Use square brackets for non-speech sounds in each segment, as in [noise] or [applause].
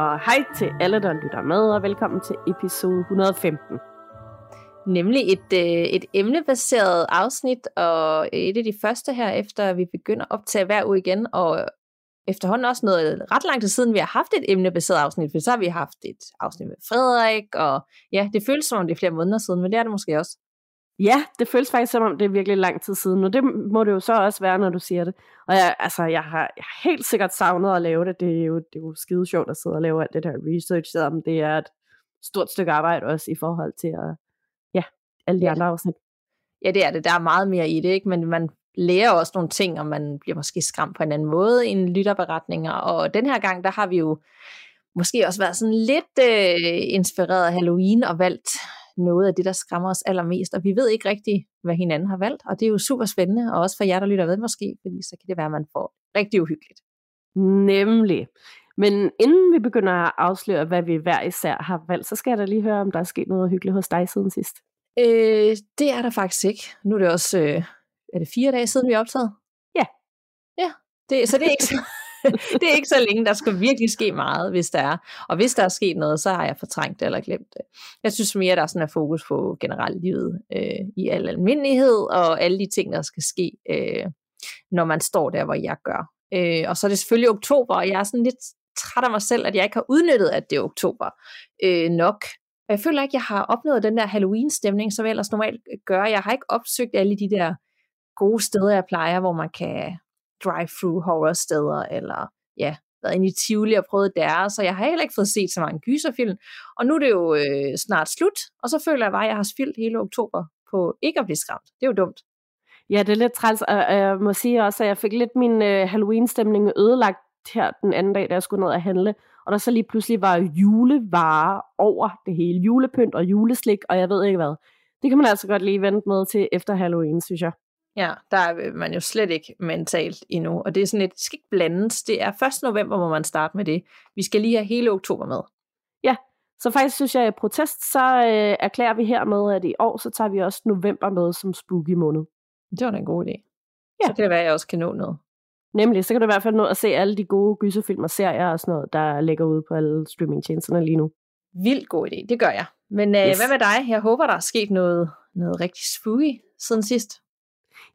og hej til alle, der lytter med, og velkommen til episode 115. Nemlig et, øh, et emnebaseret afsnit, og et af de første her, efter vi begynder at optage hver uge igen, og efterhånden også noget ret lang tid siden, vi har haft et emnebaseret afsnit, for så har vi haft et afsnit med Frederik, og ja, det føles som om det er flere måneder siden, men det er det måske også. Ja, det føles faktisk som om, det er virkelig lang tid siden, og det må det jo så også være, når du siger det. Og jeg, altså, jeg, har, jeg har helt sikkert savnet at lave det. Det er jo, det er jo skide sjovt at sidde og lave alt det der research, selvom det er et stort stykke arbejde også i forhold til at, ja, alle de Ja. andre afsnit. Ja, det er det. Der er meget mere i det, ikke? men man lærer også nogle ting, og man bliver måske skræmt på en anden måde end lytterberetninger. Og den her gang, der har vi jo måske også været sådan lidt øh, inspireret af Halloween og valgt noget af det, der skræmmer os allermest. Og vi ved ikke rigtigt, hvad hinanden har valgt, og det er jo super spændende, og også for jer, der lytter med måske, fordi så kan det være, at man får rigtig uhyggeligt. Nemlig. Men inden vi begynder at afsløre, hvad vi hver især har valgt, så skal jeg da lige høre, om der er sket noget hyggeligt hos dig siden sidst. Øh, det er der faktisk ikke. Nu er det også, øh, er det fire dage siden, vi er optaget? Ja. Ja, det, så det er ikke så, det er ikke så længe. Der skal virkelig ske meget, hvis der er. Og hvis der er sket noget, så har jeg fortrængt det eller glemt det. Jeg synes mere, der er sådan er fokus på generelt livet øh, i al almindelighed, og alle de ting, der skal ske, øh, når man står der, hvor jeg gør. Øh, og så er det selvfølgelig oktober, og jeg er sådan lidt træt af mig selv, at jeg ikke har udnyttet, at det er oktober øh, nok. Og jeg føler ikke, jeg har opnået den der Halloween-stemning, som jeg ellers normalt gør. Jeg har ikke opsøgt alle de der gode steder, jeg plejer, hvor man kan drive-through horror steder, eller ja, været inde i Tivoli og prøvet der, så jeg har heller ikke fået set så mange gyserfilm. Og nu er det jo øh, snart slut, og så føler jeg bare, at jeg har spildt hele oktober på ikke at blive skræmt. Det er jo dumt. Ja, det er lidt træls, og jeg må sige også, at jeg fik lidt min øh, Halloween-stemning ødelagt her den anden dag, da jeg skulle ned og handle, og der så lige pludselig var julevarer over det hele. Julepynt og juleslik, og jeg ved ikke hvad. Det kan man altså godt lige vente med til efter Halloween, synes jeg. Ja, der er man jo slet ikke mentalt endnu, og det er sådan lidt, det skal ikke blandes. Det er 1. november, hvor man starte med det. Vi skal lige have hele oktober med. Så faktisk synes jeg, at i protest, så øh, erklærer vi hermed, at i år, så tager vi også november med som spooky måned. Det var da en god idé. Ja. Så kan det være, at jeg også kan nå noget. Nemlig, så kan du i hvert fald nå at se alle de gode gyserfilm og serier og sådan noget, der ligger ude på alle streamingtjenesterne lige nu. Vildt god idé, det gør jeg. Men øh, yes. hvad med dig? Jeg håber, der er sket noget, noget rigtig spooky siden sidst.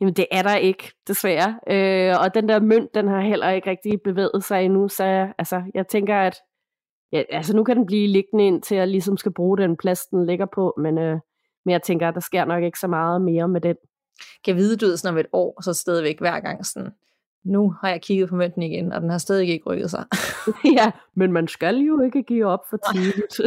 Jamen, det er der ikke, desværre. Øh, og den der mønt, den har heller ikke rigtig bevæget sig endnu, så altså, jeg tænker, at ja, altså, nu kan den blive liggende ind til, at jeg ligesom skal bruge den plads, den ligger på, men, øh, men jeg tænker, at der sker nok ikke så meget mere med den. Kan vide, du ved, sådan om et år, så stadigvæk hver gang sådan, nu har jeg kigget på mønten igen, og den har stadig ikke rykket sig. [laughs] ja, men man skal jo ikke give op for tidligt.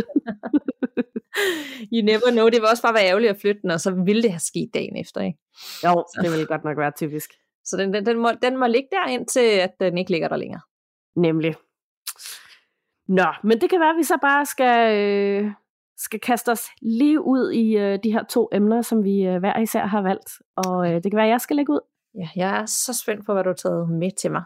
you never know, det vil også bare være ærgerligt at flytte den, og så ville det have sket dagen efter, ikke? jo, det vil godt nok være typisk. Så den, den, den, må, den må ligge der indtil, at den ikke ligger der længere. Nemlig. Nå, men det kan være, at vi så bare skal, øh, skal kaste os lige ud i øh, de her to emner, som vi øh, hver især har valgt. Og øh, det kan være, at jeg skal lægge ud. Ja, jeg er så spændt på, hvad du har taget med til mig.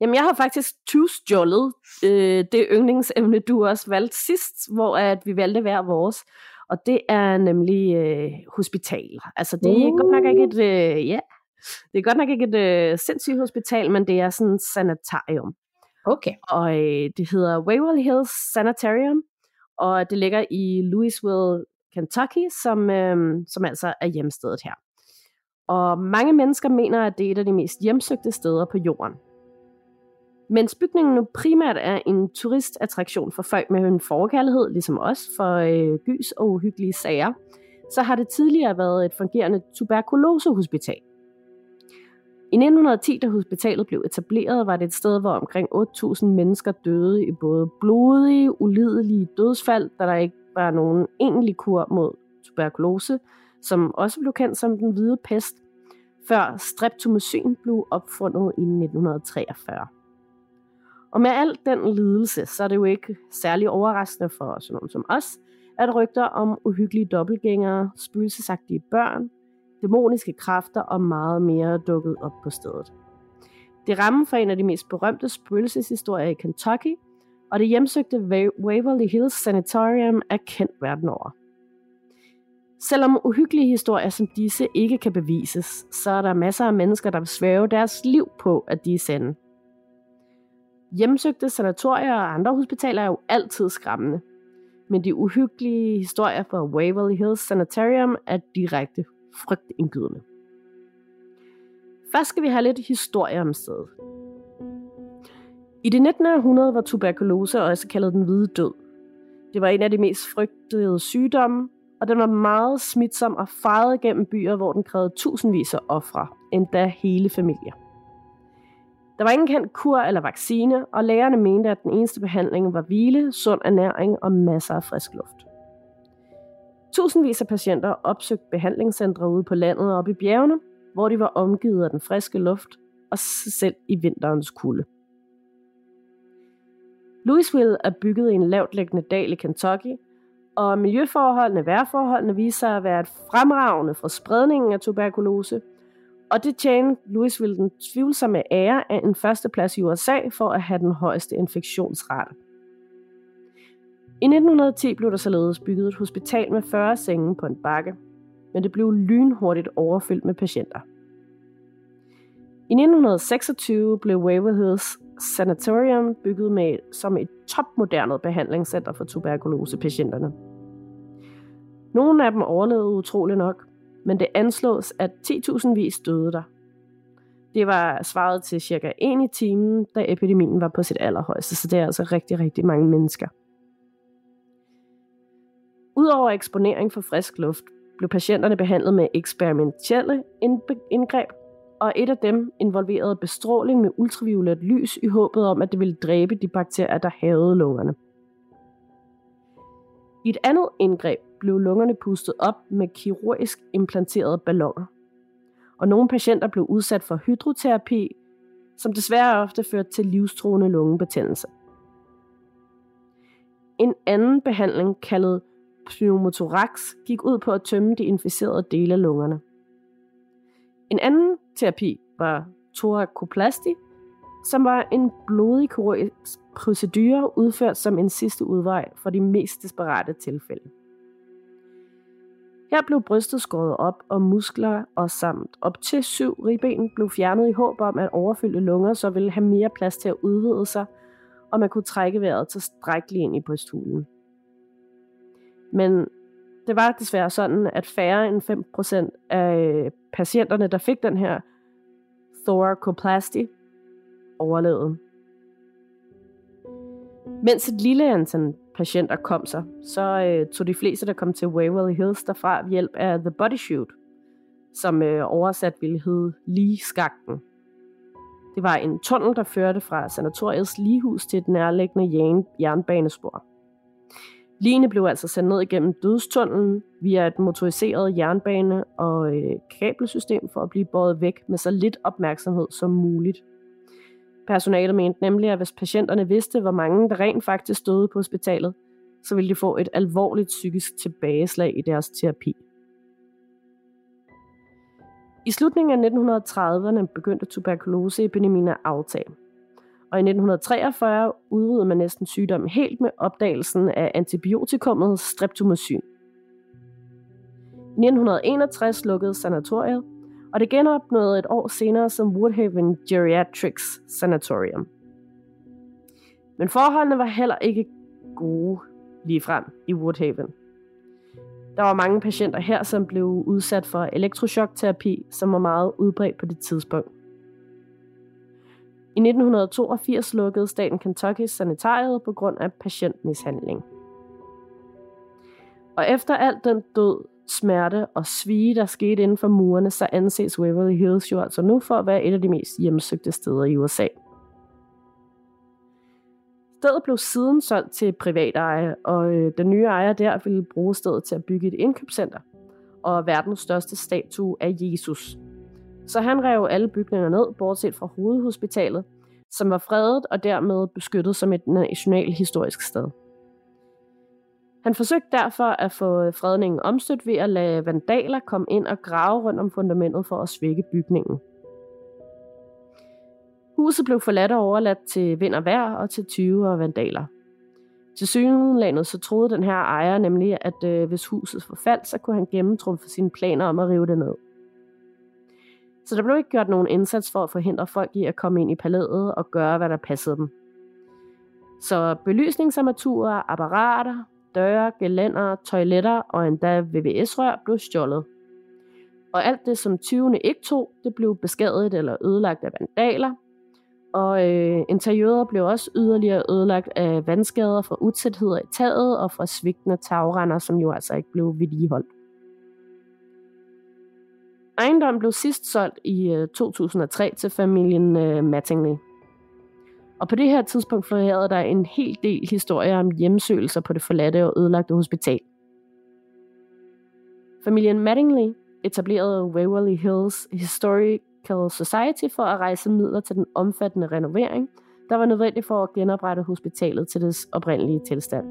Jamen, jeg har faktisk tyvstjålet øh, det yndlingsemne, du også valgte sidst, hvor at vi valgte hver vores. Og det er nemlig øh, hospitaler. Altså, det er Uh. godt nok ikke et... Øh, ja, det er godt nok ikke et øh, sindssygt hospital, men det er sådan et sanitarium. Okay. og øh, det hedder Waverly Hills Sanitarium, og det ligger i Louisville, Kentucky, som, øh, som altså er hjemstedet her. Og mange mennesker mener, at det er et af de mest hjemsøgte steder på jorden. Mens bygningen nu primært er en turistattraktion for folk med en forkærlighed, ligesom os, for øh, gys og uhyggelige sager, så har det tidligere været et fungerende tuberkulosehospital. I 1910, da hospitalet blev etableret, var det et sted, hvor omkring 8.000 mennesker døde i både blodige, ulidelige dødsfald, da der ikke var nogen egentlig kur mod tuberkulose, som også blev kendt som den hvide pest, før streptomycin blev opfundet i 1943. Og med al den lidelse, så er det jo ikke særlig overraskende for sådan nogen som os, at rygter om uhyggelige dobbeltgængere, spøgelsesagtige børn, dæmoniske kræfter og meget mere dukket op på stedet. Det rammer for en af de mest berømte spøgelseshistorier i Kentucky, og det hjemsøgte Waverly Hills Sanatorium er kendt verden over. Selvom uhyggelige historier som disse ikke kan bevises, så er der masser af mennesker, der vil svæve deres liv på, at de er sande. Hjemsøgte sanatorier og andre hospitaler er jo altid skræmmende, men de uhyggelige historier fra Waverly Hills Sanatorium er direkte frygtindgydende. Først skal vi have lidt historie om stedet. I det 19. århundrede var tuberkulose også kaldet den hvide død. Det var en af de mest frygtede sygdomme, og den var meget smitsom og farede gennem byer, hvor den krævede tusindvis af ofre, endda hele familier. Der var ingen kendt kur eller vaccine, og lægerne mente, at den eneste behandling var hvile, sund ernæring og masser af frisk luft. Tusindvis af patienter opsøgte behandlingscentre ude på landet og op i bjergene, hvor de var omgivet af den friske luft og selv i vinterens kulde. Louisville er bygget i en lavt liggende dal i Kentucky, og miljøforholdene, vejrforholdene viser sig at være et fremragende for spredningen af tuberkulose, og det tjente Louisville den tvivlsomme ære af en førsteplads i USA for at have den højeste infektionsrate. I 1910 blev der således bygget et hospital med 40 senge på en bakke, men det blev lynhurtigt overfyldt med patienter. I 1926 blev Waverly Hills Sanatorium bygget med som et topmoderne behandlingscenter for tuberkulosepatienterne. Nogle af dem overlevede utrolig nok, men det anslås, at 10.000 vis døde der. Det var svaret til cirka 1 i timen, da epidemien var på sit allerhøjeste, så det er altså rigtig, rigtig mange mennesker. Udover eksponering for frisk luft, blev patienterne behandlet med eksperimentelle indgreb, og et af dem involverede bestråling med ultraviolet lys i håbet om, at det ville dræbe de bakterier, der havede lungerne. I et andet indgreb blev lungerne pustet op med kirurgisk implanterede balloner. Og nogle patienter blev udsat for hydroterapi, som desværre ofte førte til livstruende lungebetændelse. En anden behandling, kaldet pneumothorax, gik ud på at tømme de inficerede dele af lungerne. En anden terapi var thorakoplasti, som var en blodig kirurgisk procedure udført som en sidste udvej for de mest desperate tilfælde. Her blev brystet skåret op, og muskler og samt op til syv ribben blev fjernet i håb om, at overfyldte lunger så ville have mere plads til at udvide sig, og man kunne trække vejret tilstrækkeligt ind i brysthulen. Men det var desværre sådan, at færre end 5% af patienterne, der fik den her thoracoplasty, overlevede. Mens et lille antal patienter kom sig, så øh, tog de fleste, der kom til Waverly Hills derfra ved hjælp af The Body Shoot, som øh, oversat ville hedde Lige-skakten. Det var en tunnel, der førte fra sanatoriets ligehus til et nærliggende jernbanespor. Ligene blev altså sendt ned igennem dødstunnelen via et motoriseret jernbane- og øh, kabelsystem for at blive båret væk med så lidt opmærksomhed som muligt. Personalet mente nemlig, at hvis patienterne vidste, hvor mange der rent faktisk døde på hospitalet, så ville de få et alvorligt psykisk tilbageslag i deres terapi. I slutningen af 1930'erne begyndte tuberkuloseepidemien at aftage. Og i 1943 udryddede man næsten sygdommen helt med opdagelsen af antibiotikummet streptomycin. I 1961 lukkede sanatoriet, og det genopnåede et år senere som Woodhaven Geriatrics Sanatorium. Men forholdene var heller ikke gode lige frem i Woodhaven. Der var mange patienter her, som blev udsat for elektrochokterapi, som var meget udbredt på det tidspunkt. I 1982 lukkede staten Kentucky sanitariet på grund af patientmishandling. Og efter alt den død, smerte og svige, der skete inden for murene, så anses Waverly Hills jo altså nu for at være et af de mest hjemsøgte steder i USA. Stedet blev siden solgt til privat eje, og øh, den nye ejer der ville bruge stedet til at bygge et indkøbscenter og verdens største statue af Jesus. Så han rev alle bygninger ned, bortset fra hovedhospitalet, som var fredet og dermed beskyttet som et nationalhistorisk sted. Han forsøgte derfor at få fredningen omstødt ved at lade vandaler komme ind og grave rundt om fundamentet for at svække bygningen. Huset blev forladt og overladt til vind og vejr og til 20 og vandaler. Til synlandet så troede den her ejer nemlig, at øh, hvis huset forfaldt, så kunne han gennemtrumfe sine planer om at rive det ned. Så der blev ikke gjort nogen indsats for at forhindre folk i at komme ind i palæet og gøre, hvad der passede dem. Så belysningsarmaturer, apparater, døre, gelænder, toiletter og endda VVS-rør blev stjålet. Og alt det, som 20'erne ikke tog, det blev beskadiget eller ødelagt af vandaler, og øh, interiøret blev også yderligere ødelagt af vandskader fra utætheder i taget og fra svigtende tagrender, som jo altså ikke blev vedligeholdt. Ejendommen blev sidst solgt i øh, 2003 til familien øh, Mattingly. Og på det her tidspunkt florerede der en hel del historier om hjemsøgelser på det forladte og ødelagte hospital. Familien Mattingly etablerede Waverly Hills Historical Society for at rejse midler til den omfattende renovering, der var nødvendig for at genoprette hospitalet til dets oprindelige tilstand.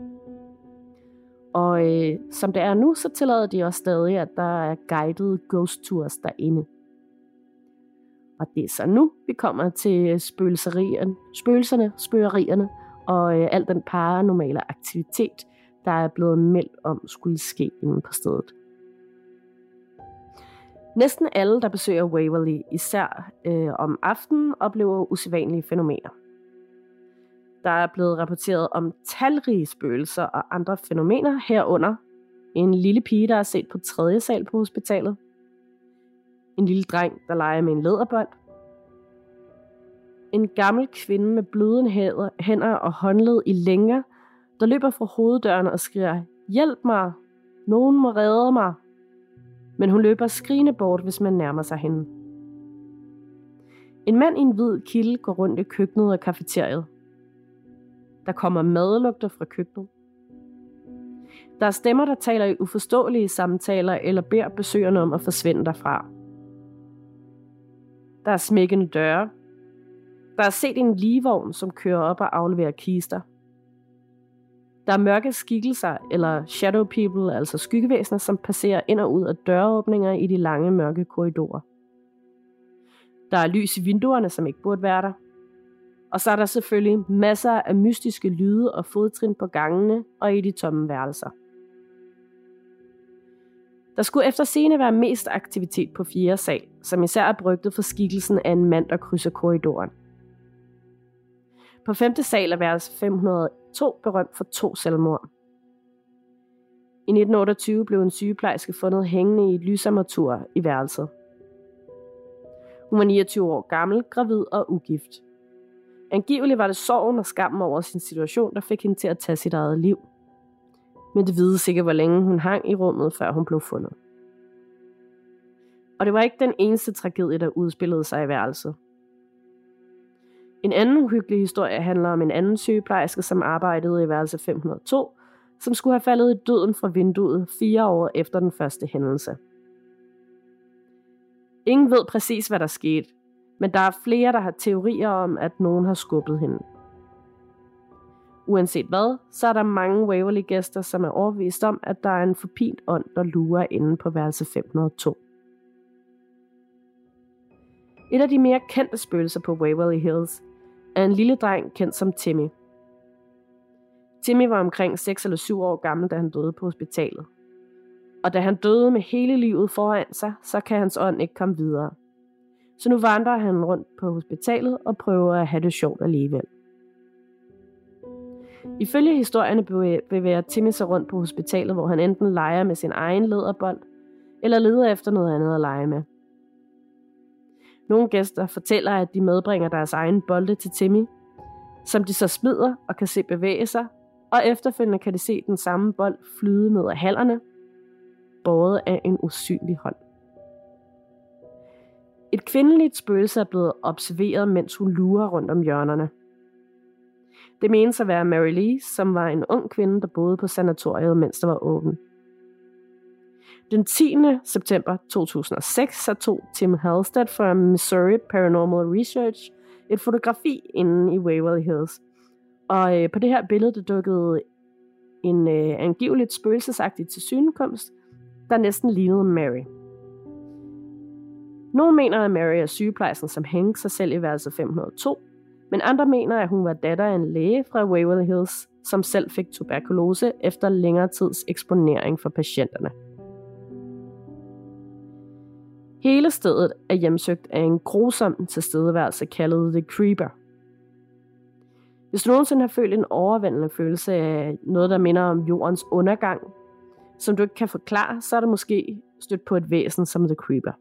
Og øh, som det er nu, så tillader de også stadig, at der er guided ghost tours derinde. Og det er så nu, vi kommer til øh, spøgelserne, spøgerierne og øh, al den paranormale aktivitet, der er blevet meldt om skulle ske inde på stedet. Næsten alle, der besøger Waverly, især øh, om aftenen, oplever usædvanlige fænomener. Der er blevet rapporteret om talrige spøgelser og andre fænomener herunder. En lille pige, der er set på tredje sal på hospitalet. En lille dreng, der leger med en læderbold. En gammel kvinde med blødende hænder og håndled i længer, der løber fra hoveddøren og skriger, Hjælp mig! Nogen må redde mig! men hun løber skrigende bort, hvis man nærmer sig hende. En mand i en hvid kilde går rundt i køkkenet og kafeteriet. Der kommer madlugter fra køkkenet. Der er stemmer, der taler i uforståelige samtaler eller beder besøgerne om at forsvinde derfra. Der er smækkende døre. Der er set en ligevogn, som kører op og afleverer kister – der er mørke skikkelser, eller shadow people, altså skyggevæsener, som passerer ind og ud af døråbninger i de lange mørke korridorer. Der er lys i vinduerne, som ikke burde være der. Og så er der selvfølgelig masser af mystiske lyde og fodtrin på gangene og i de tomme værelser. Der skulle efter scene være mest aktivitet på fjerde sal, som især er brygtet for skikkelsen af en mand, der krydser korridoren. På femte sal er værelse 502 berømt for to selvmord. I 1928 blev en sygeplejerske fundet hængende i et lysarmatur i værelset. Hun var 29 år gammel, gravid og ugift. Angiveligt var det sorgen og skammen over sin situation, der fik hende til at tage sit eget liv. Men det vides ikke, hvor længe hun hang i rummet, før hun blev fundet. Og det var ikke den eneste tragedie, der udspillede sig i værelset. En anden uhyggelig historie handler om en anden sygeplejerske, som arbejdede i værelse 502, som skulle have faldet i døden fra vinduet fire år efter den første hændelse. Ingen ved præcis, hvad der skete, men der er flere, der har teorier om, at nogen har skubbet hende. Uanset hvad, så er der mange Waverly-gæster, som er overbevist om, at der er en forpint ånd, der lurer inde på værelse 502. Et af de mere kendte spøgelser på Waverly Hills er en lille dreng kendt som Timmy. Timmy var omkring 6 eller 7 år gammel, da han døde på hospitalet. Og da han døde med hele livet foran sig, så kan hans ånd ikke komme videre. Så nu vandrer han rundt på hospitalet og prøver at have det sjovt alligevel. Ifølge historierne bevæger Timmy sig rundt på hospitalet, hvor han enten leger med sin egen lederbold, eller leder efter noget andet at lege med. Nogle gæster fortæller, at de medbringer deres egen bolde til Timmy, som de så smider og kan se bevæge sig, og efterfølgende kan de se den samme bold flyde ned ad hallerne, båret af en usynlig hånd. Et kvindeligt spøgelse er blevet observeret, mens hun lurer rundt om hjørnerne. Det menes at være Mary Lee, som var en ung kvinde, der boede på sanatoriet, mens der var åben. Den 10. september 2006 så tog Tim Halstead fra Missouri Paranormal Research et fotografi inde i Waverly Hills. Og øh, på det her billede, der dukkede en øh, angiveligt spøgelsesagtig tilsynekomst, der næsten lignede Mary. Nogle mener, at Mary er sygeplejersken, som hængte sig selv i værelse 502, men andre mener, at hun var datter af en læge fra Waverly Hills, som selv fik tuberkulose efter længere tids eksponering for patienterne. Hele stedet er hjemsøgt af en grusom tilstedeværelse kaldet The Creeper. Hvis du nogensinde har følt en overvældende følelse af noget, der minder om jordens undergang, som du ikke kan forklare, så er det måske stødt på et væsen som The Creeper.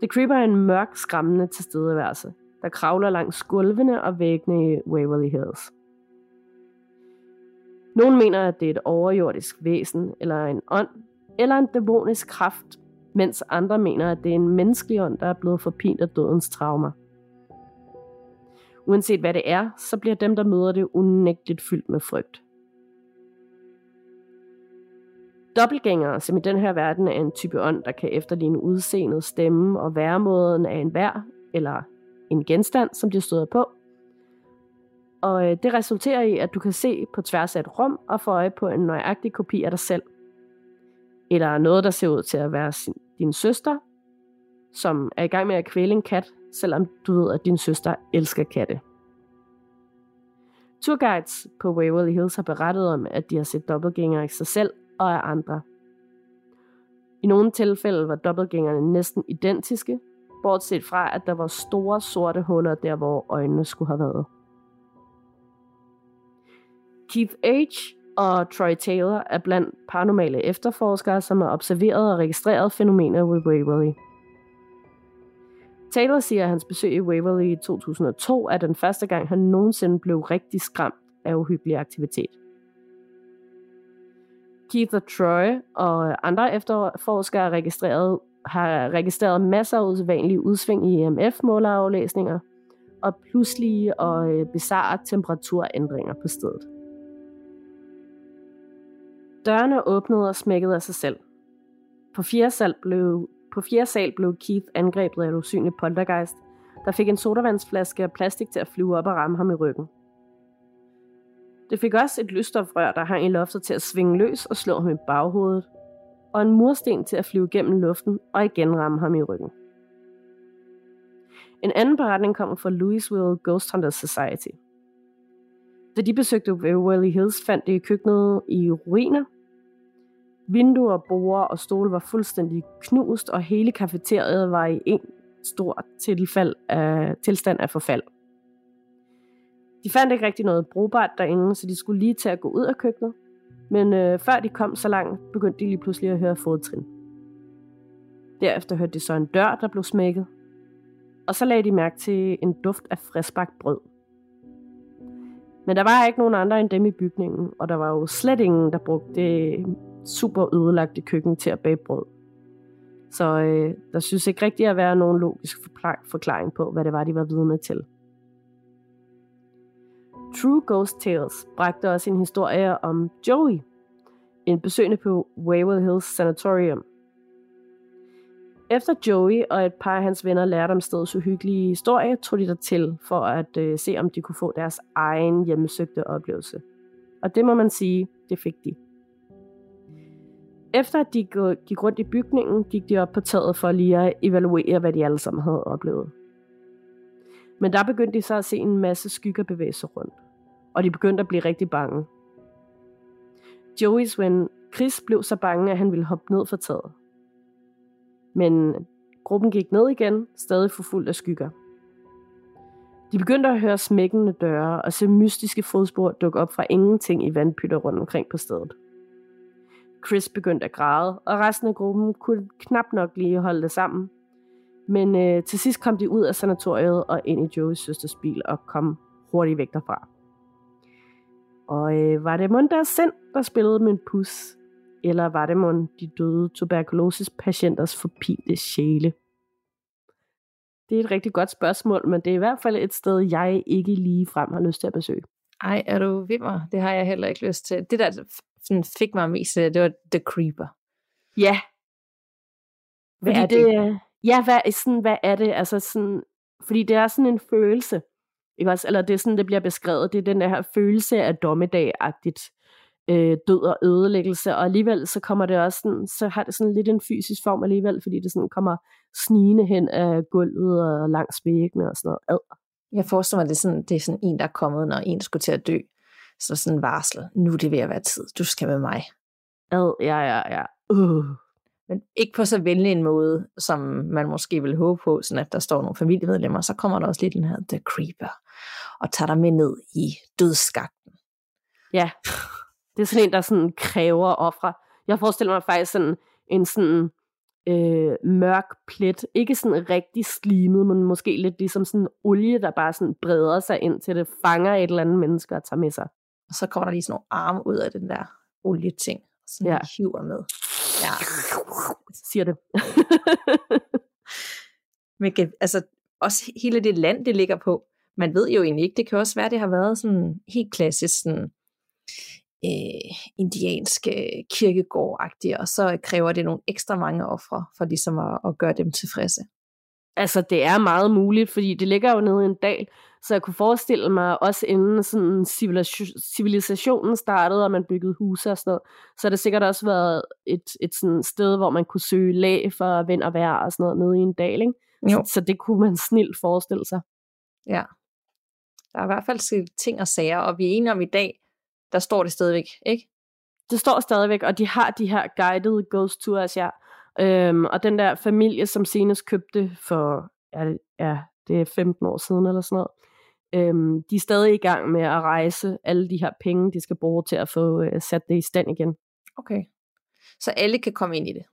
The Creeper er en mørk, skræmmende tilstedeværelse, der kravler langs gulvene og væggene i Waverly Hills. Nogle mener, at det er et overjordisk væsen, eller en ånd, eller en dæmonisk kraft, mens andre mener, at det er en menneskelig ånd, der er blevet forpint af dødens traumer. Uanset hvad det er, så bliver dem, der møder det, unægteligt fyldt med frygt. Dobbeltgængere, som i den her verden er en type ånd, der kan efterligne udseendet, stemme og væremåden af en vær eller en genstand, som de støder på. Og øh, det resulterer i, at du kan se på tværs af et rum og få øje på en nøjagtig kopi af dig selv. Eller noget, der ser ud til at være sin, din søster, som er i gang med at kvæle en kat, selvom du ved, at din søster elsker katte. Tourguides på Waverly Hills har berettet om, at de har set dobbeltgængere i sig selv og af andre. I nogle tilfælde var dobbeltgængerne næsten identiske, bortset fra, at der var store sorte huller der, hvor øjnene skulle have været. Keith H. og Troy Taylor er blandt paranormale efterforskere, som har observeret og registreret fænomener ved Waverly. Taylor siger, at hans besøg i Waverly i 2002 er den første gang, han nogensinde blev rigtig skræmt af uhyggelig aktivitet. Keith og Troy og andre efterforskere registreret, har registreret masser af usædvanlige udsving i EMF-måleraflæsninger og pludselige og øh, bizarre temperaturændringer på stedet. Dørene åbnede og smækkede af sig selv. På fjerde sal blev, på fjerde sal blev Keith angrebet af et usynligt poltergeist, der fik en sodavandsflaske af plastik til at flyve op og ramme ham i ryggen. Det fik også et lysstofrør, der hang i loftet til at svinge løs og slå ham i baghovedet, og en mursten til at flyve gennem luften og igen ramme ham i ryggen. En anden beretning kommer fra Louisville Ghost Hunter Society. Da de besøgte Waverly Hills, fandt de i køkkenet i ruiner. Vinduer, borde og stole var fuldstændig knust, og hele kafeteriet var i en stor tilfald af, tilstand af forfald. De fandt ikke rigtig noget brugbart derinde, så de skulle lige til at gå ud af køkkenet. Men øh, før de kom så langt, begyndte de lige pludselig at høre fodtrin. Derefter hørte de så en dør, der blev smækket. Og så lagde de mærke til en duft af friskbagt brød. Men der var ikke nogen andre end dem i bygningen, og der var jo slet ingen, der brugte det super ødelagte køkken til at bage brød. Så øh, der synes ikke rigtig at være nogen logisk forklaring på, hvad det var, de var vidne til. True Ghost Tales bragte også en historie om Joey, en besøgende på Waverly Hills Sanatorium. Efter Joey og et par af hans venner lærte om stedets uhyggelige historie, tog de der til for at øh, se, om de kunne få deres egen hjemmesøgte oplevelse. Og det må man sige, det fik de. Efter at de gik rundt i bygningen, gik de op på taget for lige at evaluere, hvad de alle sammen havde oplevet. Men der begyndte de så at se en masse skygger bevæge sig rundt og de begyndte at blive rigtig bange. Joeys ven Chris blev så bange, at han ville hoppe ned fra taget. Men gruppen gik ned igen, stadig forfulgt af skygger. De begyndte at høre smækkende døre og se mystiske fodspor dukke op fra ingenting i vandpytter rundt omkring på stedet. Chris begyndte at græde, og resten af gruppen kunne knap nok lige holde det sammen. Men øh, til sidst kom de ud af sanatoriet og ind i Joeys søsters bil og kom hurtigt væk derfra. Og øh, var det mon deres sind, der spillede med en pus? Eller var det mon de døde tuberkulosis-patienters forpinte sjæle? Det er et rigtig godt spørgsmål, men det er i hvert fald et sted, jeg ikke lige frem har lyst til at besøge. Ej, er du mig? Det har jeg heller ikke lyst til. Det der sådan fik mig mest, det var The Creeper. Ja. Hvad er det? det? Ja, hvad, sådan, hvad er det? Altså sådan, Fordi det er sådan en følelse, ikke også? Eller det er sådan, det bliver beskrevet. Det er den der her følelse af dommedag-agtigt øh, død og ødelæggelse, og alligevel så kommer det også sådan, så har det sådan lidt en fysisk form alligevel, fordi det sådan kommer snigende hen af gulvet og langs væggene og sådan noget. Ad. Jeg forestiller mig, det er, sådan, det er sådan en, der er kommet, når en skulle til at dø. Så sådan en varsel. Nu er det ved at være tid. Du skal med mig. Ad, ja, ja, ja. Uh. Men ikke på så venlig en måde, som man måske vil håbe på, sådan at der står nogle familiemedlemmer, så kommer der også lidt den her The Creeper, og tager dig med ned i dødsskakten. Ja, det er sådan en, der sådan kræver ofre. Jeg forestiller mig faktisk sådan en sådan øh, mørk plet. Ikke sådan rigtig slimet, men måske lidt ligesom sådan olie, der bare sådan breder sig ind til det fanger et eller andet menneske og tager med sig. Og så kommer der lige sådan nogle arme ud af den der olieting, og sådan ja. hiver med. Ja. Siger det. Men altså, også hele det land, det ligger på. Man ved jo egentlig ikke, det kan også være, det har været sådan helt klassisk sådan øh, indianske kirkegård og så kræver det nogle ekstra mange ofre for ligesom at, at gøre dem tilfredse. Altså, det er meget muligt, fordi det ligger jo nede i en dal, så jeg kunne forestille mig, også inden sådan civilisationen startede, og man byggede huse og sådan noget, så har det sikkert også været et, et sådan sted, hvor man kunne søge lag for vind og vejr og sådan noget nede i en dal, ikke? Jo. Så, så det kunne man snilt forestille sig. Ja. Der er i hvert fald ting og sager, og vi er enige om i dag, der står det stadigvæk, ikke? Det står stadigvæk, og de har de her guided ghost tours, ja. Øhm, og den der familie, som senest købte for, ja, ja, det er 15 år siden eller sådan noget, øhm, de er stadig i gang med at rejse alle de her penge, de skal bruge til at få øh, sat det i stand igen. Okay. Så alle kan komme ind i det?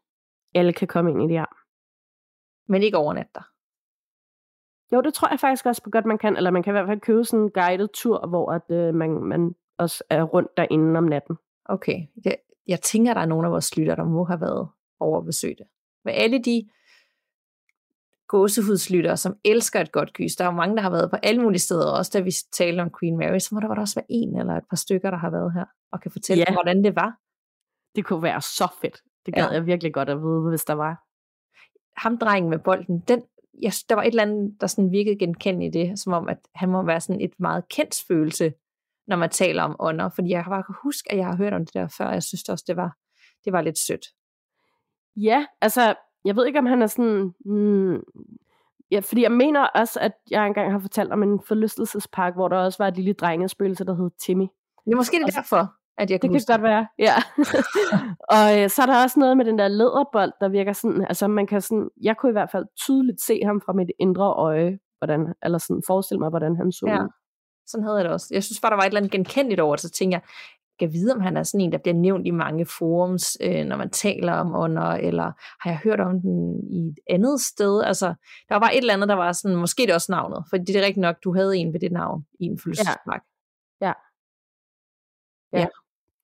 Alle kan komme ind i det, ja. Men ikke overnatte der? Jo, det tror jeg faktisk også på godt, man kan. Eller man kan i hvert fald købe sådan en guided tur, hvor at, øh, man, man også er rundt derinde om natten. Okay. Jeg, jeg tænker, der er nogle af vores lytter, der må have været over at besøge det. Men alle de gåsehudslyttere, som elsker et godt gys, der er jo mange, der har været på alle mulige steder, også da vi talte om Queen Mary, så må der, også være en eller et par stykker, der har været her, og kan fortælle, ja. hvordan det var. Det kunne være så fedt. Det gad ja. jeg virkelig godt at vide, hvis der var. Ham drengen med bolden, den, jeg, der var et eller andet, der sådan virkede genkendeligt i det, som om, at han må være sådan et meget kendt følelse når man taler om ånder, fordi jeg bare kan huske, at jeg har hørt om det der før, og jeg synes også, det var, det var lidt sødt. Ja, altså, jeg ved ikke, om han er sådan... Mm, ja, fordi jeg mener også, at jeg engang har fortalt om en forlystelsespark, hvor der også var et lille drengespøgelse, der hed Timmy. Er måske det derfor, at jeg kan Det kan godt være, ja. [laughs] og øh, så er der også noget med den der læderbold, der virker sådan, altså man kan sådan, jeg kunne i hvert fald tydeligt se ham fra mit indre øje, hvordan, eller sådan forestille mig, hvordan han så ja. ud. Sådan havde jeg det også. Jeg synes bare, der var et eller andet genkendeligt over det, så tænker jeg, kan vide, om han er sådan en, der bliver nævnt i mange forums, øh, når man taler om ånder, eller har jeg hørt om den i et andet sted? Altså, der var bare et eller andet, der var sådan, måske det også navnet, for det er rigtigt nok, du havde en ved det navn i en fødselsdag. Ja. ja. Ja. ja.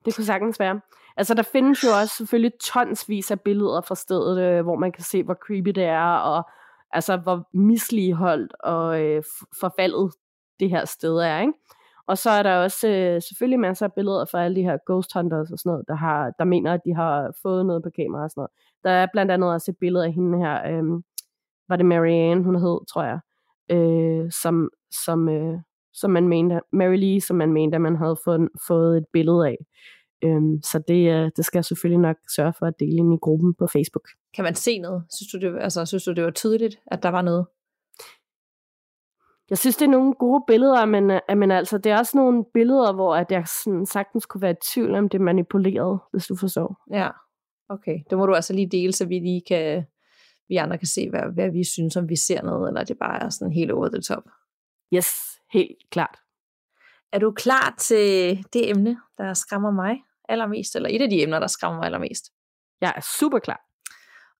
Det kunne sagtens være. Altså, der findes jo også selvfølgelig tonsvis af billeder fra stedet, øh, hvor man kan se, hvor creepy det er, og altså, hvor misligeholdt og øh, forfaldet det her sted er, ikke? Og så er der også øh, selvfølgelig masser af billeder fra alle de her ghost hunters og sådan noget, der, har, der mener, at de har fået noget på kamera og sådan noget. Der er blandt andet også et billede af hende her, øh, var det Marianne, hun hed, tror jeg, øh, som, som, øh, som man mente, Mary Lee, som man mente, at man havde fået, fået et billede af. Øhm, så det, øh, det skal jeg selvfølgelig nok sørge for at dele ind i gruppen på Facebook. Kan man se noget? Synes du, det, altså, synes du, det var tydeligt, at der var noget? jeg synes, det er nogle gode billeder, men, øh, men altså, det er også nogle billeder, hvor at jeg sådan, sagtens kunne være i tvivl om det er manipuleret, hvis du forstår. Ja, okay. Det må du altså lige dele, så vi lige kan, vi andre kan se, hvad, hvad vi synes, om vi ser noget, eller det bare er sådan helt over the top. Yes, helt klart. Er du klar til det emne, der skræmmer mig allermest, eller et af de emner, der skræmmer mig allermest? Jeg er super klar.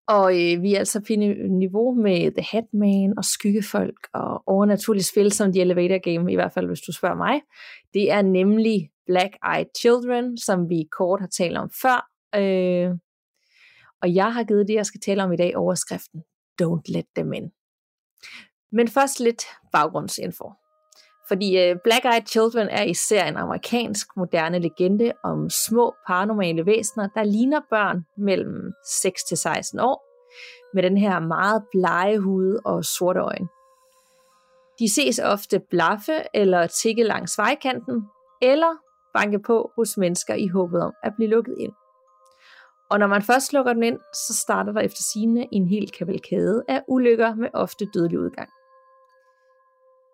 Og øh, vi er altså på niveau med The Hatman og Skyggefolk og overnaturlige spil som The Elevator Game, i hvert fald hvis du spørger mig. Det er nemlig Black Eyed Children, som vi kort har talt om før. Øh, og jeg har givet det, jeg skal tale om i dag, overskriften Don't Let Them In. Men først lidt baggrundsinfo. Fordi øh, Black Eyed Children er især en amerikansk moderne legende om små paranormale væsener, der ligner børn mellem 6 til 16 år, med den her meget blege hud og sorte øjne. De ses ofte blaffe eller tikke langs vejkanten, eller banke på hos mennesker i håbet om at blive lukket ind. Og når man først lukker den ind, så starter der efter sigende en hel kavalkade af ulykker med ofte dødelig udgang.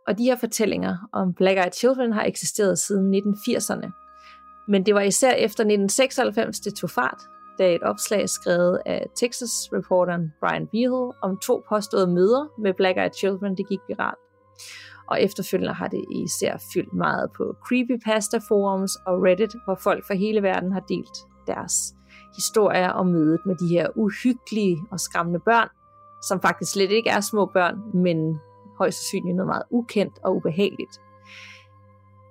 Og de her fortællinger om Black Eyed Children har eksisteret siden 1980'erne. Men det var især efter 1996, det tog fart, da et opslag skrevet af Texas-reporteren Brian Beale om to påståede møder med Black Eyed Children, det gik viralt. Og efterfølgende har det især fyldt meget på creepypasta forums og Reddit, hvor folk fra hele verden har delt deres historier om mødet med de her uhyggelige og skræmmende børn, som faktisk slet ikke er små børn, men højst sandsynligt noget meget ukendt og ubehageligt.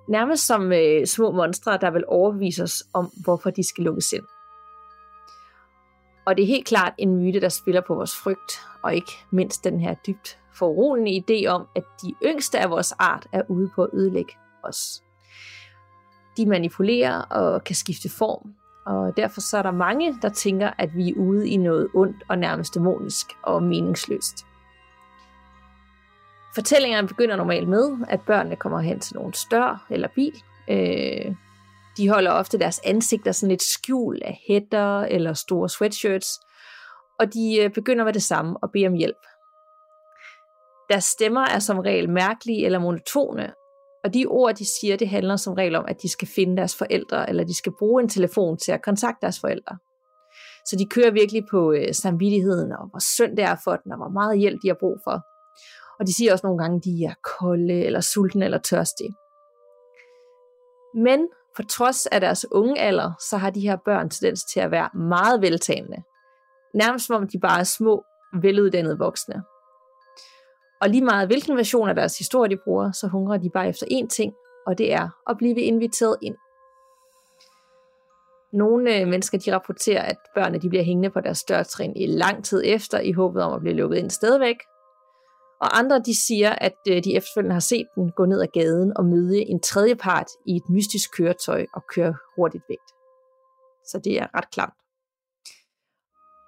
Nærmest som øh, små monstre, der vil overbevise os om, hvorfor de skal lukkes ind. Og det er helt klart en myte, der spiller på vores frygt, og ikke mindst den her dybt foruroligende idé om, at de yngste af vores art er ude på at ødelægge os. De manipulerer og kan skifte form, og derfor så er der mange, der tænker, at vi er ude i noget ondt og nærmest dæmonisk og meningsløst. Fortællingerne begynder normalt med, at børnene kommer hen til nogen større eller bil. Øh, de holder ofte deres ansigter sådan lidt skjul af hætter eller store sweatshirts, og de øh, begynder med det samme og beder om hjælp. Deres stemmer er som regel mærkelige eller monotone, og de ord, de siger, det handler som regel om, at de skal finde deres forældre, eller de skal bruge en telefon til at kontakte deres forældre. Så de kører virkelig på øh, samvittigheden, og hvor synd det er for dem, og hvor meget hjælp de har brug for. Og de siger også nogle gange, at de er kolde, eller sultne, eller tørstige. Men på trods af deres unge alder, så har de her børn tendens til at være meget veltalende. Nærmest som om de bare er små, veluddannede voksne. Og lige meget hvilken version af deres historie de bruger, så hungrer de bare efter én ting, og det er at blive inviteret ind. Nogle øh, mennesker de rapporterer, at børnene de bliver hængende på deres dørtrin i lang tid efter, i håbet om at blive lukket ind stadigvæk. Og andre de siger, at øh, de efterfølgende har set den gå ned ad gaden og møde en tredje part i et mystisk køretøj og køre hurtigt væk. Så det er ret klamt.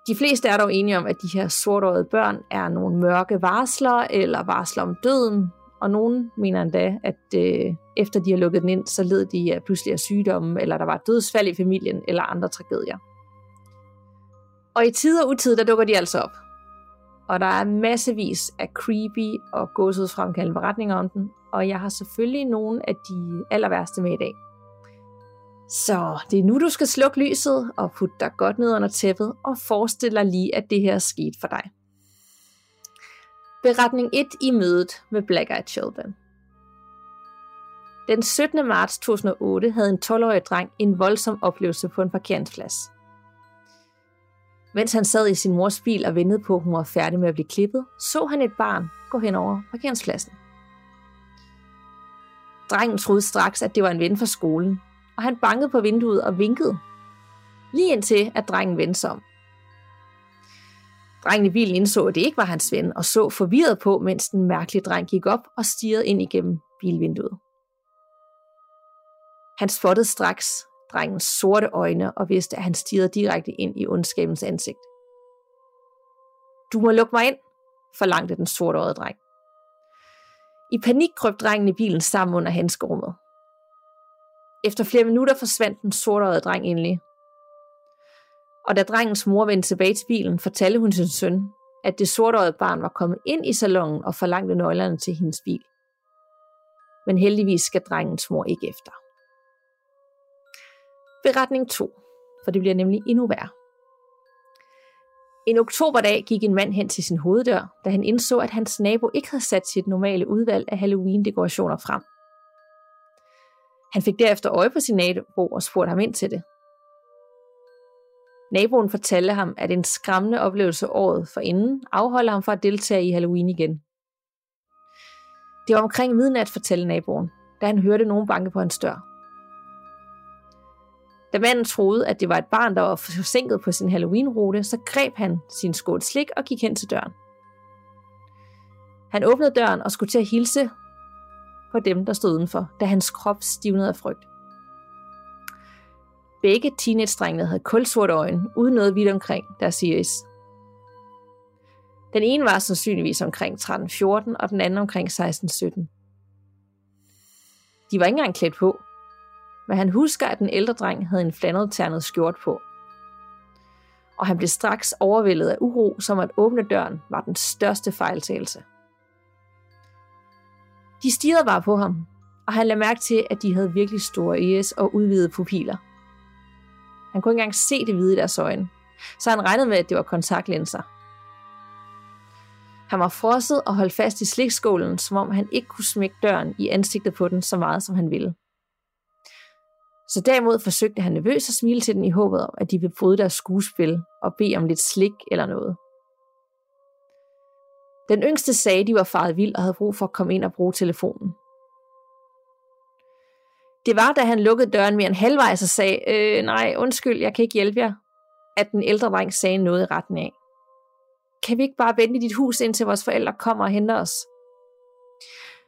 De fleste er dog enige om, at de her sortårede børn er nogle mørke varsler eller varsler om døden, og nogen mener endda, at øh, efter de har lukket den ind, så led de af pludselig af sygdomme, eller der var dødsfald i familien, eller andre tragedier. Og i tid og utid, der dukker de altså op. Og der er massevis af creepy og gåsedsfremkaldende beretninger om den, og jeg har selvfølgelig nogle af de aller værste med i dag. Så det er nu, du skal slukke lyset og putte dig godt ned under tæppet og forestille dig lige, at det her er sket for dig. Beretning 1 i mødet med Black Eyed Children. Den 17. marts 2008 havde en 12-årig dreng en voldsom oplevelse på en parkeringsplads. Mens han sad i sin mors bil og ventede på, at hun var færdig med at blive klippet, så han et barn gå hen over parkeringspladsen. Drengen troede straks, at det var en ven fra skolen, og han bankede på vinduet og vinkede. Lige indtil, at drengen vendte sig om. Drengen i bilen indså, at det ikke var hans ven, og så forvirret på, mens den mærkelige dreng gik op og stirrede ind igennem bilvinduet. Han spottede straks drengens sorte øjne og vidste, at han stirrede direkte ind i ondskabens ansigt. Du må lukke mig ind, forlangte den sortøjede dreng. I panik krøb drengen i bilen sammen under handskerummet. Efter flere minutter forsvandt den sortøjede dreng endelig. Og da drengens mor vendte tilbage til bilen, fortalte hun sin søn, at det sortøjede barn var kommet ind i salongen og forlangte nøglerne til hendes bil. Men heldigvis skal drengens mor ikke efter. Beretning 2, for det bliver nemlig endnu værre. En oktoberdag gik en mand hen til sin hoveddør, da han indså, at hans nabo ikke havde sat sit normale udvalg af Halloween-dekorationer frem. Han fik derefter øje på sin nabo og spurgte ham ind til det. Naboen fortalte ham, at en skræmmende oplevelse året forinden afholder ham fra at deltage i Halloween igen. Det var omkring midnat, fortalte naboen, da han hørte nogen banke på hans dør. Da manden troede, at det var et barn, der var forsinket på sin Halloween-rute, så greb han sin skål slik og gik hen til døren. Han åbnede døren og skulle til at hilse på dem, der stod udenfor, da hans krop stivnede af frygt. Begge teenage-drengene havde kulsorte øjne, uden noget vidt omkring deres iris. Den ene var sandsynligvis omkring 13-14, og den anden omkring 16-17. De var ikke engang klædt på, men han husker, at den ældre dreng havde en flandelternet skjort på. Og han blev straks overvældet af uro, som at åbne døren var den største fejltagelse. De stirrede bare på ham, og han lagde mærke til, at de havde virkelig store ejes og udvidede pupiller. Han kunne ikke engang se det hvide i deres øjne, så han regnede med, at det var kontaktlinser. Han var frosset og holdt fast i slikskålen, som om han ikke kunne smække døren i ansigtet på den så meget, som han ville. Så derimod forsøgte han nervøst at smile til den i håbet om, at de ville bryde deres skuespil og bede om lidt slik eller noget. Den yngste sagde, at de var faret vild og havde brug for at komme ind og bruge telefonen. Det var, da han lukkede døren mere end halvvejs og sagde, øh, nej, undskyld, jeg kan ikke hjælpe jer, at den ældre dreng sagde noget i retten af. Kan vi ikke bare vente i dit hus, indtil vores forældre kommer og henter os?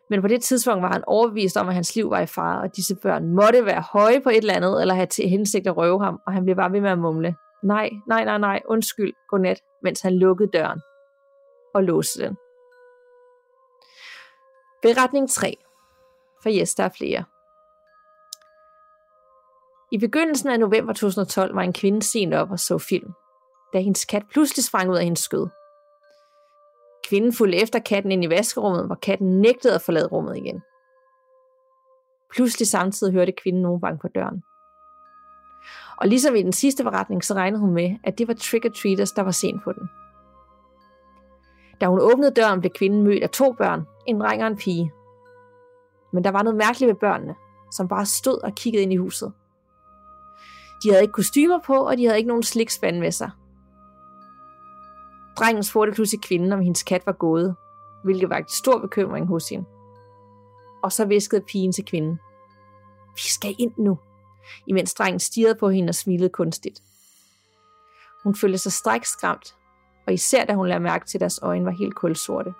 Men på det tidspunkt var han overbevist om, at hans liv var i fare, og disse børn måtte være høje på et eller andet, eller have til hensigt at røve ham, og han blev bare ved med at mumle. Nej, nej, nej, nej, undskyld, godnat, mens han lukkede døren og låste den. Beretning 3. For yes, der er flere. I begyndelsen af november 2012 var en kvinde sent op og så film, da hendes kat pludselig sprang ud af hendes skød. Kvinden fulgte efter katten ind i vaskerummet, hvor katten nægtede at forlade rummet igen. Pludselig samtidig hørte kvinden nogen banke på døren. Og ligesom i den sidste beretning, så regnede hun med, at det var trick-or-treaters, der var sent på den. Da hun åbnede døren, blev kvinden mødt af to børn, en dreng og en pige. Men der var noget mærkeligt ved børnene, som bare stod og kiggede ind i huset. De havde ikke kostymer på, og de havde ikke nogen slikspand med sig. Drengen spurgte pludselig kvinden, om hendes kat var gået, hvilket var en stor bekymring hos hende. Og så viskede pigen til kvinden. Vi skal ind nu, imens drengen stirrede på hende og smilede kunstigt. Hun følte sig stræk skræmt, og især da hun lagde mærke til, at deres øjne var helt kulsorte.